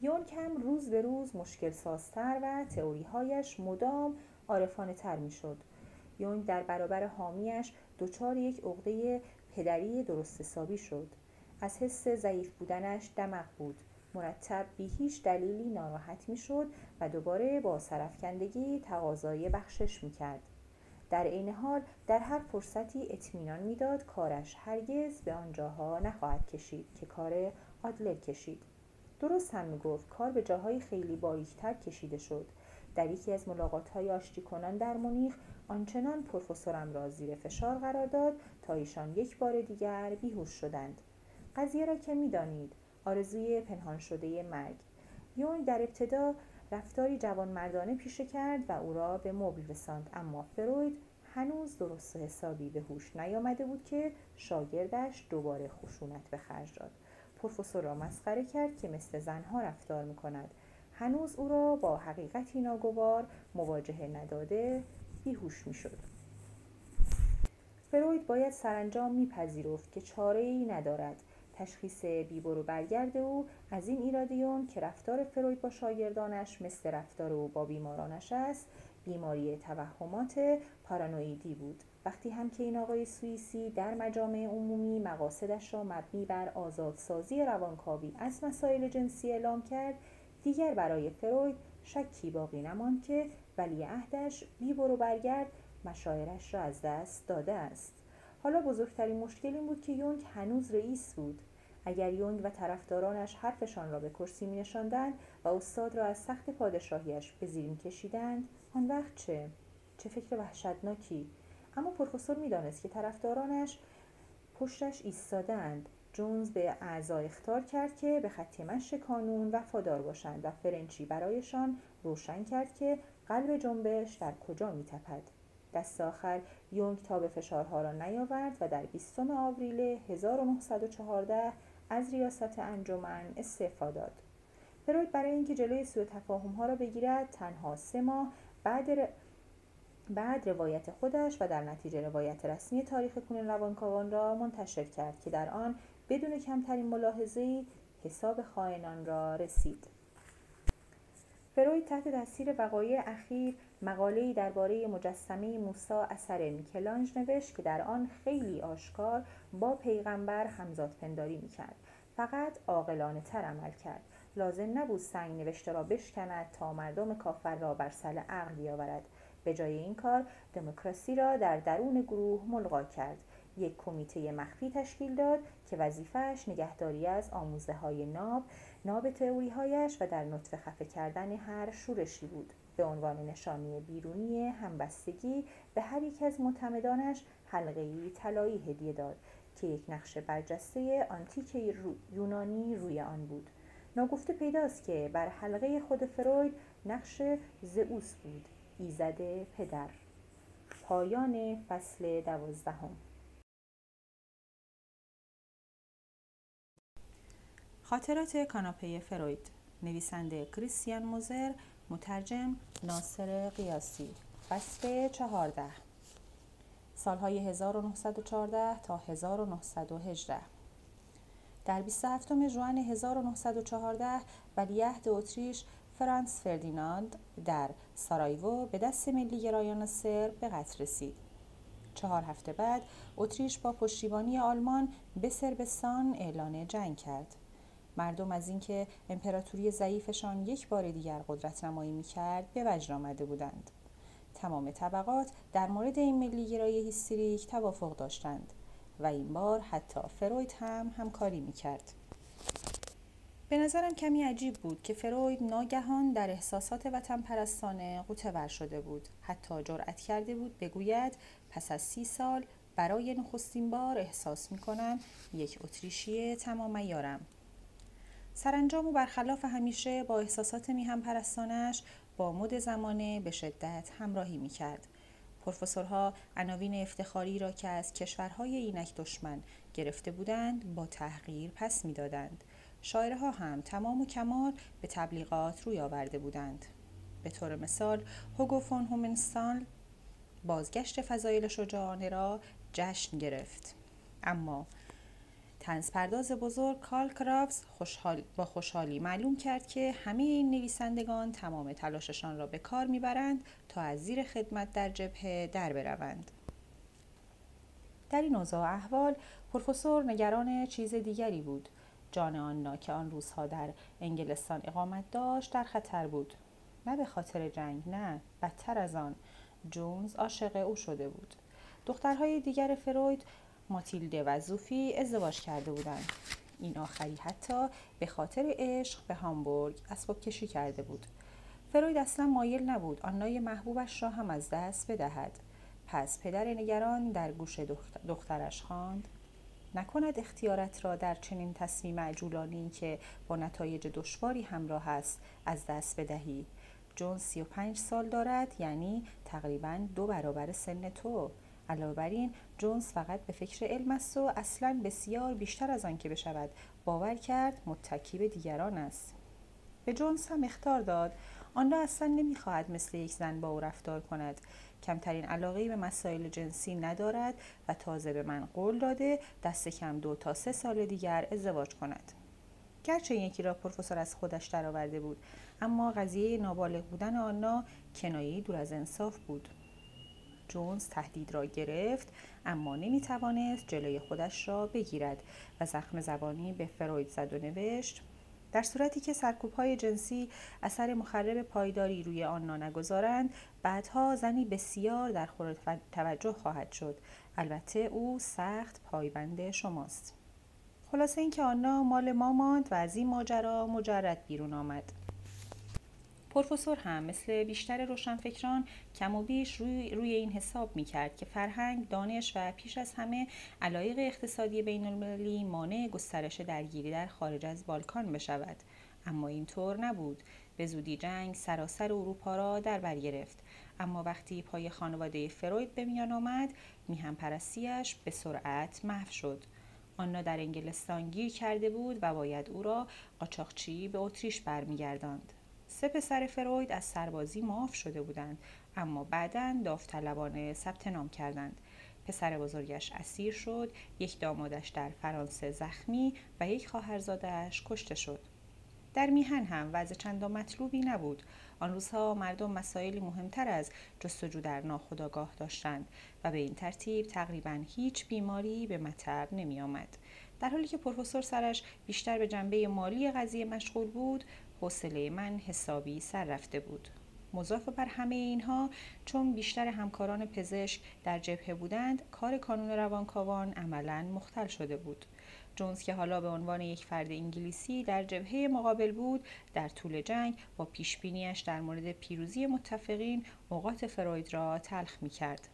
یونگ هم روز به روز مشکل سازتر و تئوریهایش مدام عارفانه تر می‌شد. یونگ در برابر حامیش دچار یک عقده پدری درست حسابی شد. از حس ضعیف بودنش دمق بود. مرتب بی هیچ دلیلی ناراحت می‌شد و دوباره با سرفکندگی تقاضای بخشش می‌کرد. در عین حال در هر فرصتی اطمینان می‌داد کارش هرگز به آنجاها نخواهد کشید که کار آدلر کشید. درست هم می‌گفت کار به جاهای خیلی باریکتر کشیده شد. در یکی از ملاقات های آشتی کنان در مونیخ آنچنان پروفسورم را زیر فشار قرار داد تا ایشان یک بار دیگر بیهوش شدند. قضیه را که می‌دانید آرزوی پنهان شده مرگ. یون در ابتدا رفتاری جوانمردانه پیشه کرد و او را به مبل رساند اما فروید هنوز درست حسابی به هوش نیامده بود که شاگردش دوباره خشونت به خرج داد. پروفسور را مسخره کرد که مثل زنها رفتار می‌کند. هنوز او را با حقیقتی ناگوار مواجهه نداده بیهوش می‌شد. فروید باید سرانجام میپذیرفت که چاره ای ندارد. تشخیص بیبر و برگرد او از این ایرادیون که رفتار فروید با شاگردانش مثل رفتار او با بیمارانش است بیماری توهمات پارانویدی بود. وقتی هم که این آقای سوئیسی در مجامع عمومی مقاصدش را مبنی بر آزادسازی روانکاوی از مسائل جنسی اعلام کرد دیگر برای فروید شکی باقی نماند که ولی عهدش بی برو برگرد مشاعرش را از دست داده است. حالا بزرگترین مشکل این بود که یونگ هنوز رئیس بود. اگر یونگ و طرفدارانش حرفشان را به کرسی می و استاد را از سخت پادشاهیش به زیر می کشیدند آن وقت چه؟ چه فکر وحشتناکی. اما پروفسور می‌دانست که طرفدارانش پشتش ایستادند جونز به اعضا اختار کرد که به خط مشی کانون وفادار باشند و فرنچی برایشان روشن کرد که قلب جنبش در کجا میتپد. دست آخر یونگ تا به فشارها را نیاورد و در 20 آوریل 1914 از ریاست انجمن استعفا داد. فروید برای اینکه جلوی سوء تفاهم را بگیرد تنها سه ماه بعد بعد روایت خودش و در نتیجه روایت رسمی تاریخ کنون روانکاوان را منتشر کرد که در آن بدون کمترین ملاحظه‌ای حساب خائنان را رسید. فروید تحت تاثیر وقایع اخیر مقاله‌ای درباره مجسمه موسی اثر میکلانج نوشت که در آن خیلی آشکار با پیغمبر همزاد پنداری می‌کرد. فقط عاقلانه تر عمل کرد. لازم نبود سنگ نوشته را بشکند تا مردم کافر را بر سل عقل بیاورد. به جای این کار دموکراسی را در درون گروه ملغا کرد. یک کمیته مخفی تشکیل داد که وظیفهش نگهداری از آموزه های ناب ناب هایش و در نطفه خفه کردن هر شورشی بود. به عنوان نشانی بیرونی همبستگی به هر یک از معتمدانش حلقه طلایی هدیه داد که یک نقش برجسته آنتیک یونانی روی آن بود. ناگفته پیداست که بر حلقه خود فروید نقش زئوس بود ایزد پدر. پایان فصل دوازدهم. خاطرات کاناپه فروید. نویسنده کریستیان موزر مترجم ناصر قیاسی. فصل چهارده. سالهای 1914 تا 1918 در 27 ژوئن 1914 ولیعهد اتریش فرانس فردیناند در سارایوو به دست ملیگرایان سرب به قتل رسید. چهار هفته بعد اتریش با پشتیبانی آلمان به سربستان اعلان جنگ کرد. مردم از اینکه امپراتوری ضعیفشان یک بار دیگر قدرت نمایی می‌کرد به وجد آمده بودند. تمام طبقات در مورد این ملیگرایی هیستریک توافق داشتند و این بار حتی فروید هم همکاری می‌کرد. به نظرم کمی عجیب بود که فروید ناگهان در احساسات وطن پرستانه قوتور شده بود. حتی جرأت کرده بود بگوید پس از سی سال برای نخستین بار احساس می کنم یک اتریشی تمام یارم سرانجام و برخلاف همیشه با احساسات میهم پرستانش با مد زمانه به شدت همراهی می کرد. پروفسورها عناوین افتخاری را که از کشورهای اینک دشمن گرفته بودند با تحقیر پس می‌دادند. شاعره ها هم تمام و کمال به تبلیغات روی آورده بودند. به طور مثال هوگو فون هومنستان بازگشت فضایل شجاعانه را جشن گرفت. اما تنز پرداز بزرگ کارل کراوز خوشحال با خوشحالی معلوم کرد که همه این نویسندگان تمام تلاششان را به کار می‌برند تا از زیر خدمت در جبهه در بروند. در این اوضاع احوال پروفسور نگران چیز دیگری بود. جان آنا که آن روزها در انگلستان اقامت داشت در خطر بود. نه به خاطر جنگ نه بدتر از آن. جونز عاشق او شده بود. دخترهای دیگر فروید ماتیلده و زوفی ازدواج کرده بودند. این آخری حتی به خاطر عشق به هامبورگ اسباب کشی کرده بود. فروید اصلا مایل نبود آنای محبوبش را هم از دست بدهد. پس پدر نگران در گوش دخترش خواند. نکند اختیارت را در چنین تصمیم عجولانی که با نتایج دشواری همراه است از دست بدهی. جون سی و پنج سال دارد یعنی تقریبا دو برابر سن تو. علاوه بر این جونز فقط به فکر علم است و اصلا بسیار بیشتر از آن که بشود باور کرد متکی به دیگران است. به جونز هم اختار داد. آن را اصلا نمی‌خواهد مثل یک زن با او رفتار کند. کمترین علاقه به مسائل جنسی ندارد و تازه به من قول داده دست کم دو تا سه سال دیگر ازدواج کند. گرچه یکی را پروفسور از خودش درآورده بود اما قضیه نابالغ بودن آنا کنایه دور از انصاف بود. جونز تهدید را گرفت اما نمی توانست جلوی خودش را بگیرد و زخم زبانی به فروید زد و نوشت در صورتی که سرکوب های جنسی اثر مخرب پایداری روی آن نگذارند بعدها زنی بسیار در خور توجه خواهد شد. البته او سخت پایبند شماست. خلاصه اینکه آنا مال ما ماند و از این ماجرا مجرد بیرون آمد. پروفسور هم مثل بیشتر روشنفکران کم و بیش روی, روی این حساب می کرد که فرهنگ، دانش و پیش از همه علایق اقتصادی بین المللی مانع گسترش درگیری در خارج از بالکان بشود. اما اینطور نبود. به زودی جنگ سراسر اروپا را در بر گرفت. اما وقتی پای خانواده فروید به میان آمد، میهم پرستیش به سرعت محو شد. آنها در انگلستان گیر کرده بود و باید او را قاچاقچی به اتریش برمیگرداند. سه پسر فروید از سربازی معاف شده بودند اما بعدا داوطلبانه ثبت نام کردند. پسر بزرگش اسیر شد یک دامادش در فرانسه زخمی و یک خواهرزادهاش کشته شد. در میهن هم وضع چندان مطلوبی نبود. آن روزها مردم مسائلی مهمتر از جستجو در ناخودآگاه داشتند و به این ترتیب تقریبا هیچ بیماری به مطب نمی آمد. در حالی که پروفسور سرش بیشتر به جنبه مالی قضیه مشغول بود حوصله من حسابی سر رفته بود. مضاف بر همه اینها چون بیشتر همکاران پزشک در جبهه بودند کار کانون روانکاوان عملا مختل شده بود. جونز که حالا به عنوان یک فرد انگلیسی در جبهه مقابل بود در طول جنگ با پیشبینیش در مورد پیروزی متفقین اوقات فروید را تلخ می کرد.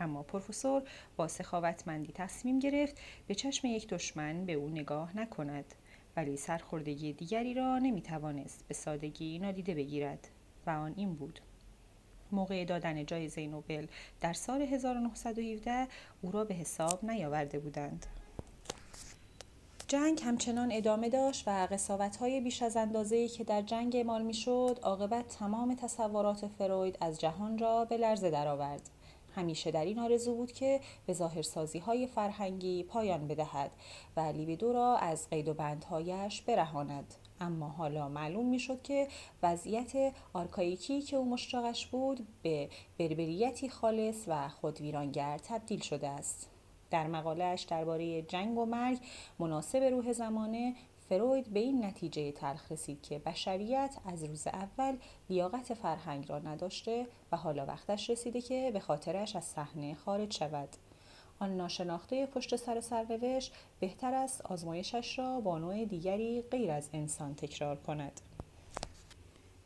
اما پروفسور با سخاوتمندی تصمیم گرفت به چشم یک دشمن به او نگاه نکند. ولی سرخوردگی دیگری را نمی توانست به سادگی نادیده بگیرد و آن این بود موقع دادن جایزه نوبل در سال 1917 او را به حساب نیاورده بودند جنگ همچنان ادامه داشت و قصاوت های بیش از اندازه که در جنگ اعمال می شد عاقبت تمام تصورات فروید از جهان را به لرزه درآورد. همیشه در این آرزو بود که به ظاهرسازی های فرهنگی پایان بدهد و لیبیدو را از قید و بندهایش برهاند. اما حالا معلوم می شد که وضعیت آرکایکی که او مشتاقش بود به بربریتی خالص و خودویرانگر تبدیل شده است. در مقالهش درباره جنگ و مرگ مناسب روح زمانه فروید به این نتیجه تلخ رسید که بشریت از روز اول لیاقت فرهنگ را نداشته و حالا وقتش رسیده که به خاطرش از صحنه خارج شود. آن ناشناخته پشت سر سرنوشت بهتر است آزمایشش را با نوع دیگری غیر از انسان تکرار کند.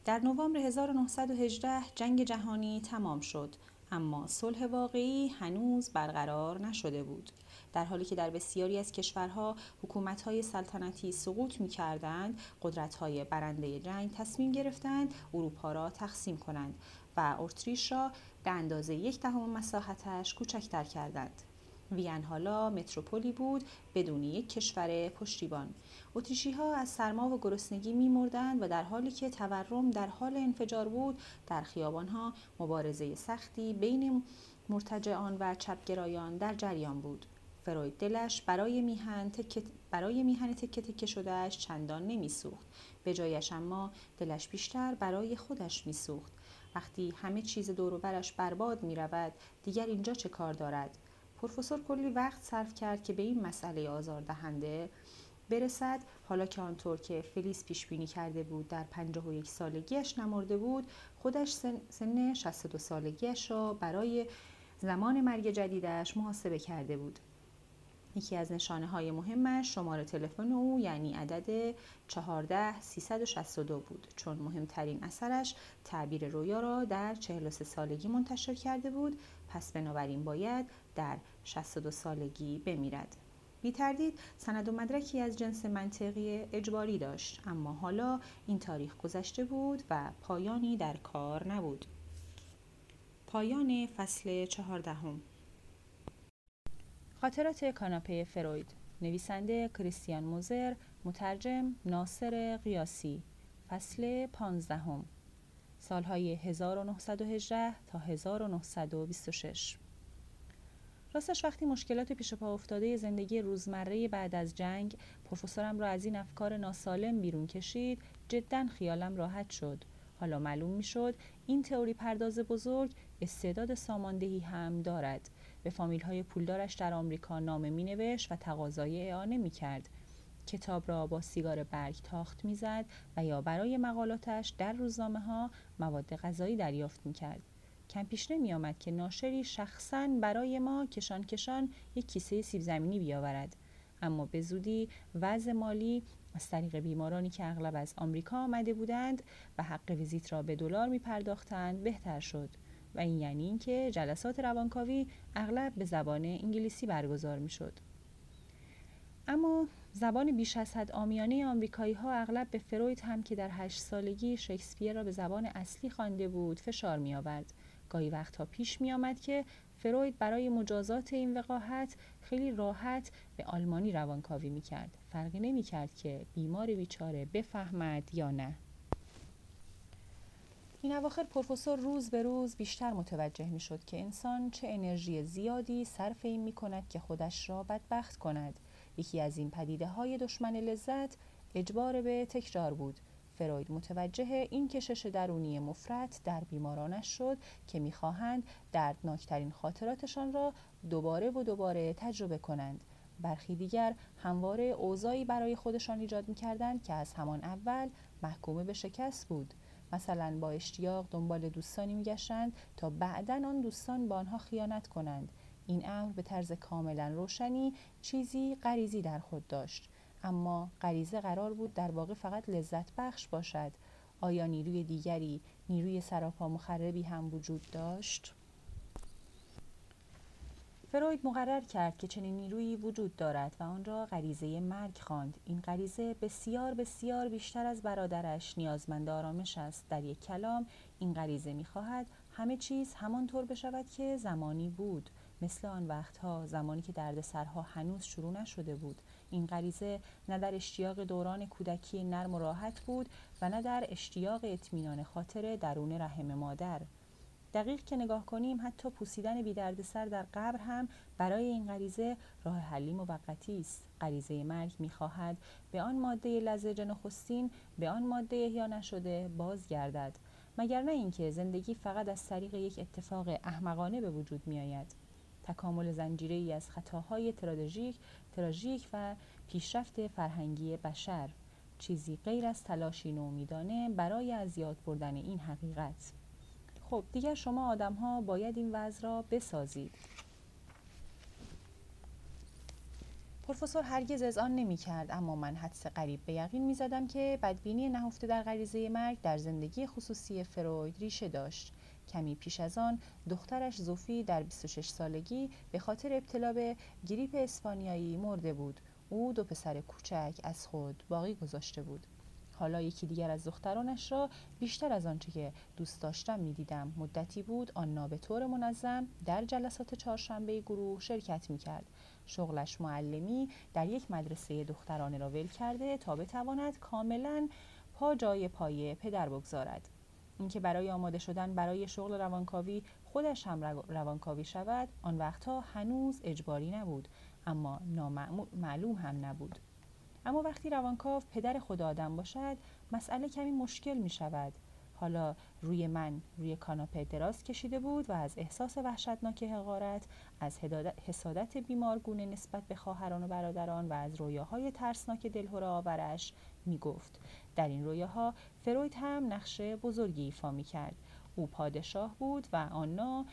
در نوامبر 1918 جنگ جهانی تمام شد اما صلح واقعی هنوز برقرار نشده بود. در حالی که در بسیاری از کشورها حکومت‌های سلطنتی سقوط می‌کردند قدرت‌های برنده جنگ تصمیم گرفتند اروپا را تقسیم کنند و اتریش را به اندازه یک دهم مساحتش کوچکتر کردند. وین حالا متروپولی بود بدون یک کشور پشتیبان. اتریشی ها از سرما و گرسنگی میمردند و در حالی که تورم در حال انفجار بود در خیابان ها مبارزه سختی بین مرتجعان و چپگرایان در جریان بود. فروید دلش برای میهن تکه برای میهن تکه تکه شدهش چندان نمیسوخت. به جایش اما دلش بیشتر برای خودش میسوخت. وقتی همه چیز دور برش برباد می رود دیگر اینجا چه کار دارد؟ پروفسور کلی وقت صرف کرد که به این مسئله آزاردهنده برسد. حالا که آنطور که فلیس پیش بینی کرده بود در و یک سالگیش نمرده بود خودش سن, سن 62 سالگیش را برای زمان مرگ جدیدش محاسبه کرده بود. یکی از نشانه های مهمش شماره تلفن او یعنی عدد 14 362 بود. چون مهمترین اثرش تعبیر رویا را در 43 سالگی منتشر کرده بود پس بنابراین باید در 62 سالگی بمیرد. بی تردید سند و مدرکی از جنس منطقی اجباری داشت اما حالا این تاریخ گذشته بود و پایانی در کار نبود. پایان فصل چهاردهم. خاطرات کاناپه فروید. نویسنده کریستیان موزر مترجم ناصر قیاسی. فصل پانزدهم. سالهای 1918 تا 1926 راستش وقتی مشکلات پیش پا افتاده زندگی روزمره بعد از جنگ پروفسورم را از این افکار ناسالم بیرون کشید جدا خیالم راحت شد. حالا معلوم می شد این تئوری پرداز بزرگ استعداد ساماندهی هم دارد. به فامیل های پولدارش در آمریکا نامه می و تقاضای اعانه می کرد. کتاب را با سیگار برگ تاخت می‌زد و یا برای مقالاتش در روزنامه ها مواد غذایی دریافت می کرد. کم پیش نمی آمد که ناشری شخصا برای ما کشان کشان یک کیسه سیب زمینی بیاورد. اما به زودی وضع مالی از طریق بیمارانی که اغلب از آمریکا آمده بودند و حق ویزیت را به دلار می پرداختند بهتر شد. و این یعنی اینکه جلسات روانکاوی اغلب به زبان انگلیسی برگزار می شد. اما زبان بیش از حد آمیانه آمریکایی ها اغلب به فروید هم که در هشت سالگی شکسپیر را به زبان اصلی خوانده بود فشار می آورد. گاهی وقتها پیش می آمد که فروید برای مجازات این وقاحت خیلی راحت به آلمانی روانکاوی می کرد. فرقی نمی کرد که بیمار بیچاره بفهمد یا نه. این اواخر پروفسور روز به روز بیشتر متوجه می شد که انسان چه انرژی زیادی صرف این می کند که خودش را بدبخت کند. یکی از این پدیده های دشمن لذت اجبار به تکرار بود. فروید متوجه این کشش درونی مفرت در بیمارانش شد که می‌خواهند دردناکترین خاطراتشان را دوباره و دوباره تجربه کنند. برخی دیگر همواره اوضاعی برای خودشان ایجاد می‌کردند که از همان اول محکوم به شکست بود. مثلا با اشتیاق دنبال دوستانی میگشتند تا بعدا آن دوستان با آنها خیانت کنند. این امر به طرز کاملا روشنی چیزی غریزی در خود داشت. اما غریزه قرار بود در واقع فقط لذت بخش باشد. آیا نیروی دیگری نیروی سراپا مخربی هم وجود داشت؟ فروید مقرر کرد که چنین نیرویی وجود دارد و آن را غریزه مرگ خواند. این غریزه بسیار بسیار بیشتر از برادرش نیازمند آرامش است. در یک کلام این غریزه می‌خواهد همه چیز همانطور بشود که زمانی بود. مثل آن وقتها زمانی که دردسرها هنوز شروع نشده بود. این غریزه نه در اشتیاق دوران کودکی نرم و راحت بود و نه در اشتیاق اطمینان خاطر درون رحم مادر. دقیق که نگاه کنیم حتی پوسیدن بیدردسر در قبر هم برای این غریزه راه حلی موقتی است. غریزه مرگ می‌خواهد به آن ماده لزج نخستین به آن ماده احیا نشده بازگردد. مگر نه اینکه زندگی فقط از طریق یک اتفاق احمقانه به وجود میآید. تکامل زنجیره از خطاهای تراژیک تراژیک و پیشرفت فرهنگی بشر. چیزی غیر از تلاشی نومیدانه برای از یاد بردن این حقیقت. خب دیگر شما آدم ها باید این وضع را بسازید. پروفسور هرگز از آن نمی کرد اما من حدس قریب به یقین می زدم که بدبینی نهفته در غریزه مرگ در زندگی خصوصی فروید ریشه داشت. کمی پیش از آن دخترش زوفی در 26 سالگی به خاطر ابتلا به گریپ اسپانیایی مرده بود. او دو پسر کوچک از خود باقی گذاشته بود. حالا یکی دیگر از دخترانش را بیشتر از آنچه که دوست داشتم می‌دیدم. مدتی بود آنا به طور منظم در جلسات چهارشنبه گروه شرکت می‌کرد. شغلش معلمی در یک مدرسه دخترانه را ول کرده تا بتواند کاملا پا جای پایه پدر بگذارد. اینکه برای آماده شدن برای شغل روانکاوی خودش هم روانکاوی شود آن وقتها هنوز اجباری نبود اما نامعلوم هم نبود. اما وقتی روانکاو پدر خود آدم باشد مسئله کمی مشکل می شود. حالا روی من روی کاناپه دراز کشیده بود و از احساس وحشتناک حقارت از حسادت بیمارگونه نسبت به خواهران و برادران و از رویاهای ترسناک دلهور آورش می گفت. در این رویاها فروید هم نقش بزرگی ایفا می کرد. او پادشاه بود و آنا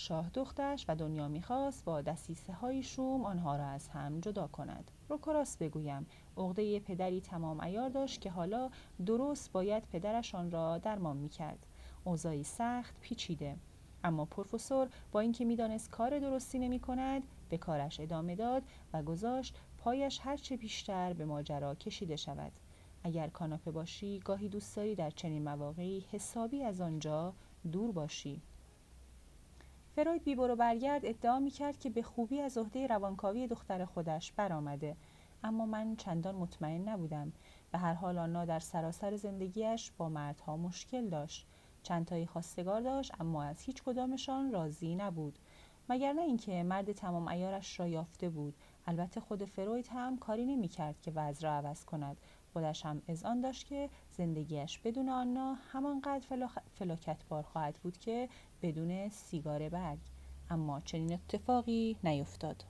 شاه دخترش و دنیا می‌خواست با دستیسه های شوم آنها را از هم جدا کند. روکراس بگویم. عقده پدری تمام ایار داشت که حالا درست باید پدرش آن را درمان می‌کرد. اوضاعی سخت پیچیده. اما پروفسور با اینکه می‌دانست کار درستی نمی کند به کارش ادامه داد و گذاشت پایش هرچه بیشتر به ماجرا کشیده شود. اگر کاناپه باشی گاهی دوست داری در چنین مواقعی حسابی از آنجا دور باشی. فروید بیبرو برگرد ادعا می کرد که به خوبی از عهده روانکاوی دختر خودش برآمده. اما من چندان مطمئن نبودم. به هر حال آنا در سراسر زندگیش با مردها مشکل داشت. چندتایی خواستگار داشت اما از هیچ کدامشان راضی نبود. مگر نه اینکه مرد تمام ایارش را یافته بود. البته خود فروید هم کاری نمی کرد که وضع را عوض کند. خودش هم از آن داشت که زندگیش بدون آنا همانقدر فلاکت بار خواهد بود که بدون سیگار برگ. اما چنین اتفاقی نیفتاد.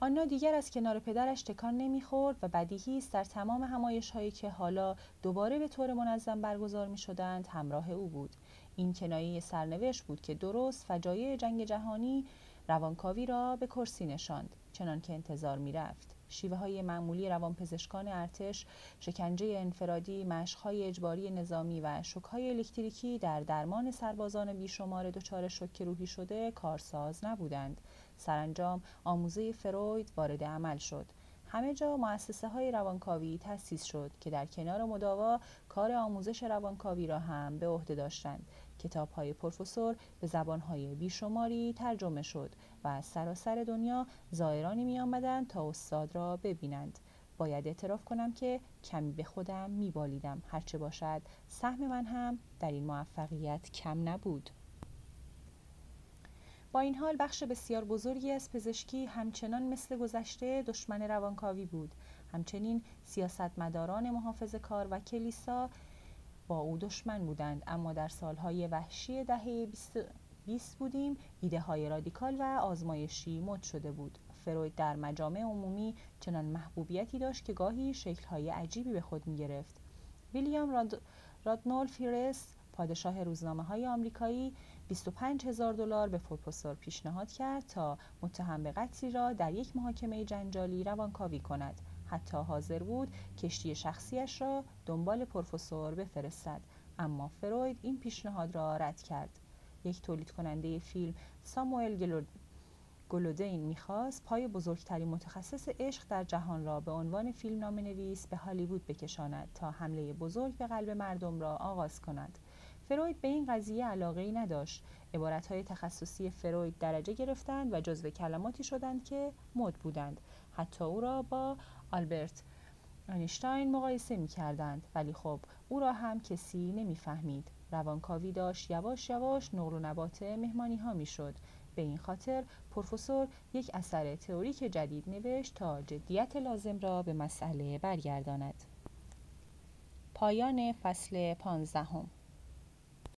آنا دیگر از کنار پدرش تکان نمی‌خورد و بدیهی است در تمام همایش هایی که حالا دوباره به طور منظم برگزار می شدند همراه او بود. این کنایه سرنوشت بود که درست فجایع جنگ جهانی روانکاوی را به کرسی نشاند چنان که انتظار می رفت. شیوه های معمولی روانپزشکان ارتش شکنجه انفرادی مشقهای اجباری نظامی و شکهای الکتریکی در درمان سربازان بیشمار دچار شوک روحی شده کارساز نبودند. سرانجام آموزه فروید وارد عمل شد. همه جا مؤسسه های روانکاوی تأسیس شد که در کنار مداوا کار آموزش روانکاوی را هم به عهده داشتند. کتاب های پروفسور به زبان های بیشماری ترجمه شد. و از سراسر دنیا زائرانی می آمدند تا استاد را ببینند. باید اعتراف کنم که کمی به خودم می بالیدم. هرچه باشد سهم من هم در این موفقیت کم نبود. با این حال بخش بسیار بزرگی از پزشکی همچنان مثل گذشته دشمن روانکاوی بود. همچنین سیاستمداران محافظ کار و کلیسا با او دشمن بودند اما در سالهای وحشی دهه 20 بودیم. ایده های رادیکال و آزمایشی مد شده بود. فروید در مجامع عمومی چنان محبوبیتی داشت که گاهی شکلهای عجیبی به خود می گرفت ویلیام راد... رادنول فیرس پادشاه روزنامه های آمریکایی 25 هزار دلار به پروفسور پیشنهاد کرد تا متهم به قتلی را در یک محاکمه جنجالی روانکاوی کند. حتی حاضر بود کشتی شخصیش را دنبال پروفسور بفرستد. اما فروید این پیشنهاد را رد کرد. یک تولید کننده فیلم ساموئل گلودین می‌خواست پای بزرگترین متخصص عشق در جهان را به عنوان فیلم نام نویس به هالیوود بکشاند تا حمله بزرگ به قلب مردم را آغاز کند. فروید به این قضیه علاقه ای نداشت. عبارت های تخصصی فروید درجه گرفتند و جزو کلماتی شدند که مد بودند. حتی او را با آلبرت اینشتاین مقایسه می کردند ولی خب او را هم کسی نمی‌فهمید. روانکاوی داشت یواش یواش نقل و نبات مهمانی ها می شد. به این خاطر پروفسور یک اثر تئوریک جدید نوشت تا جدیت لازم را به مسئله برگرداند. پایان فصل پانزدهم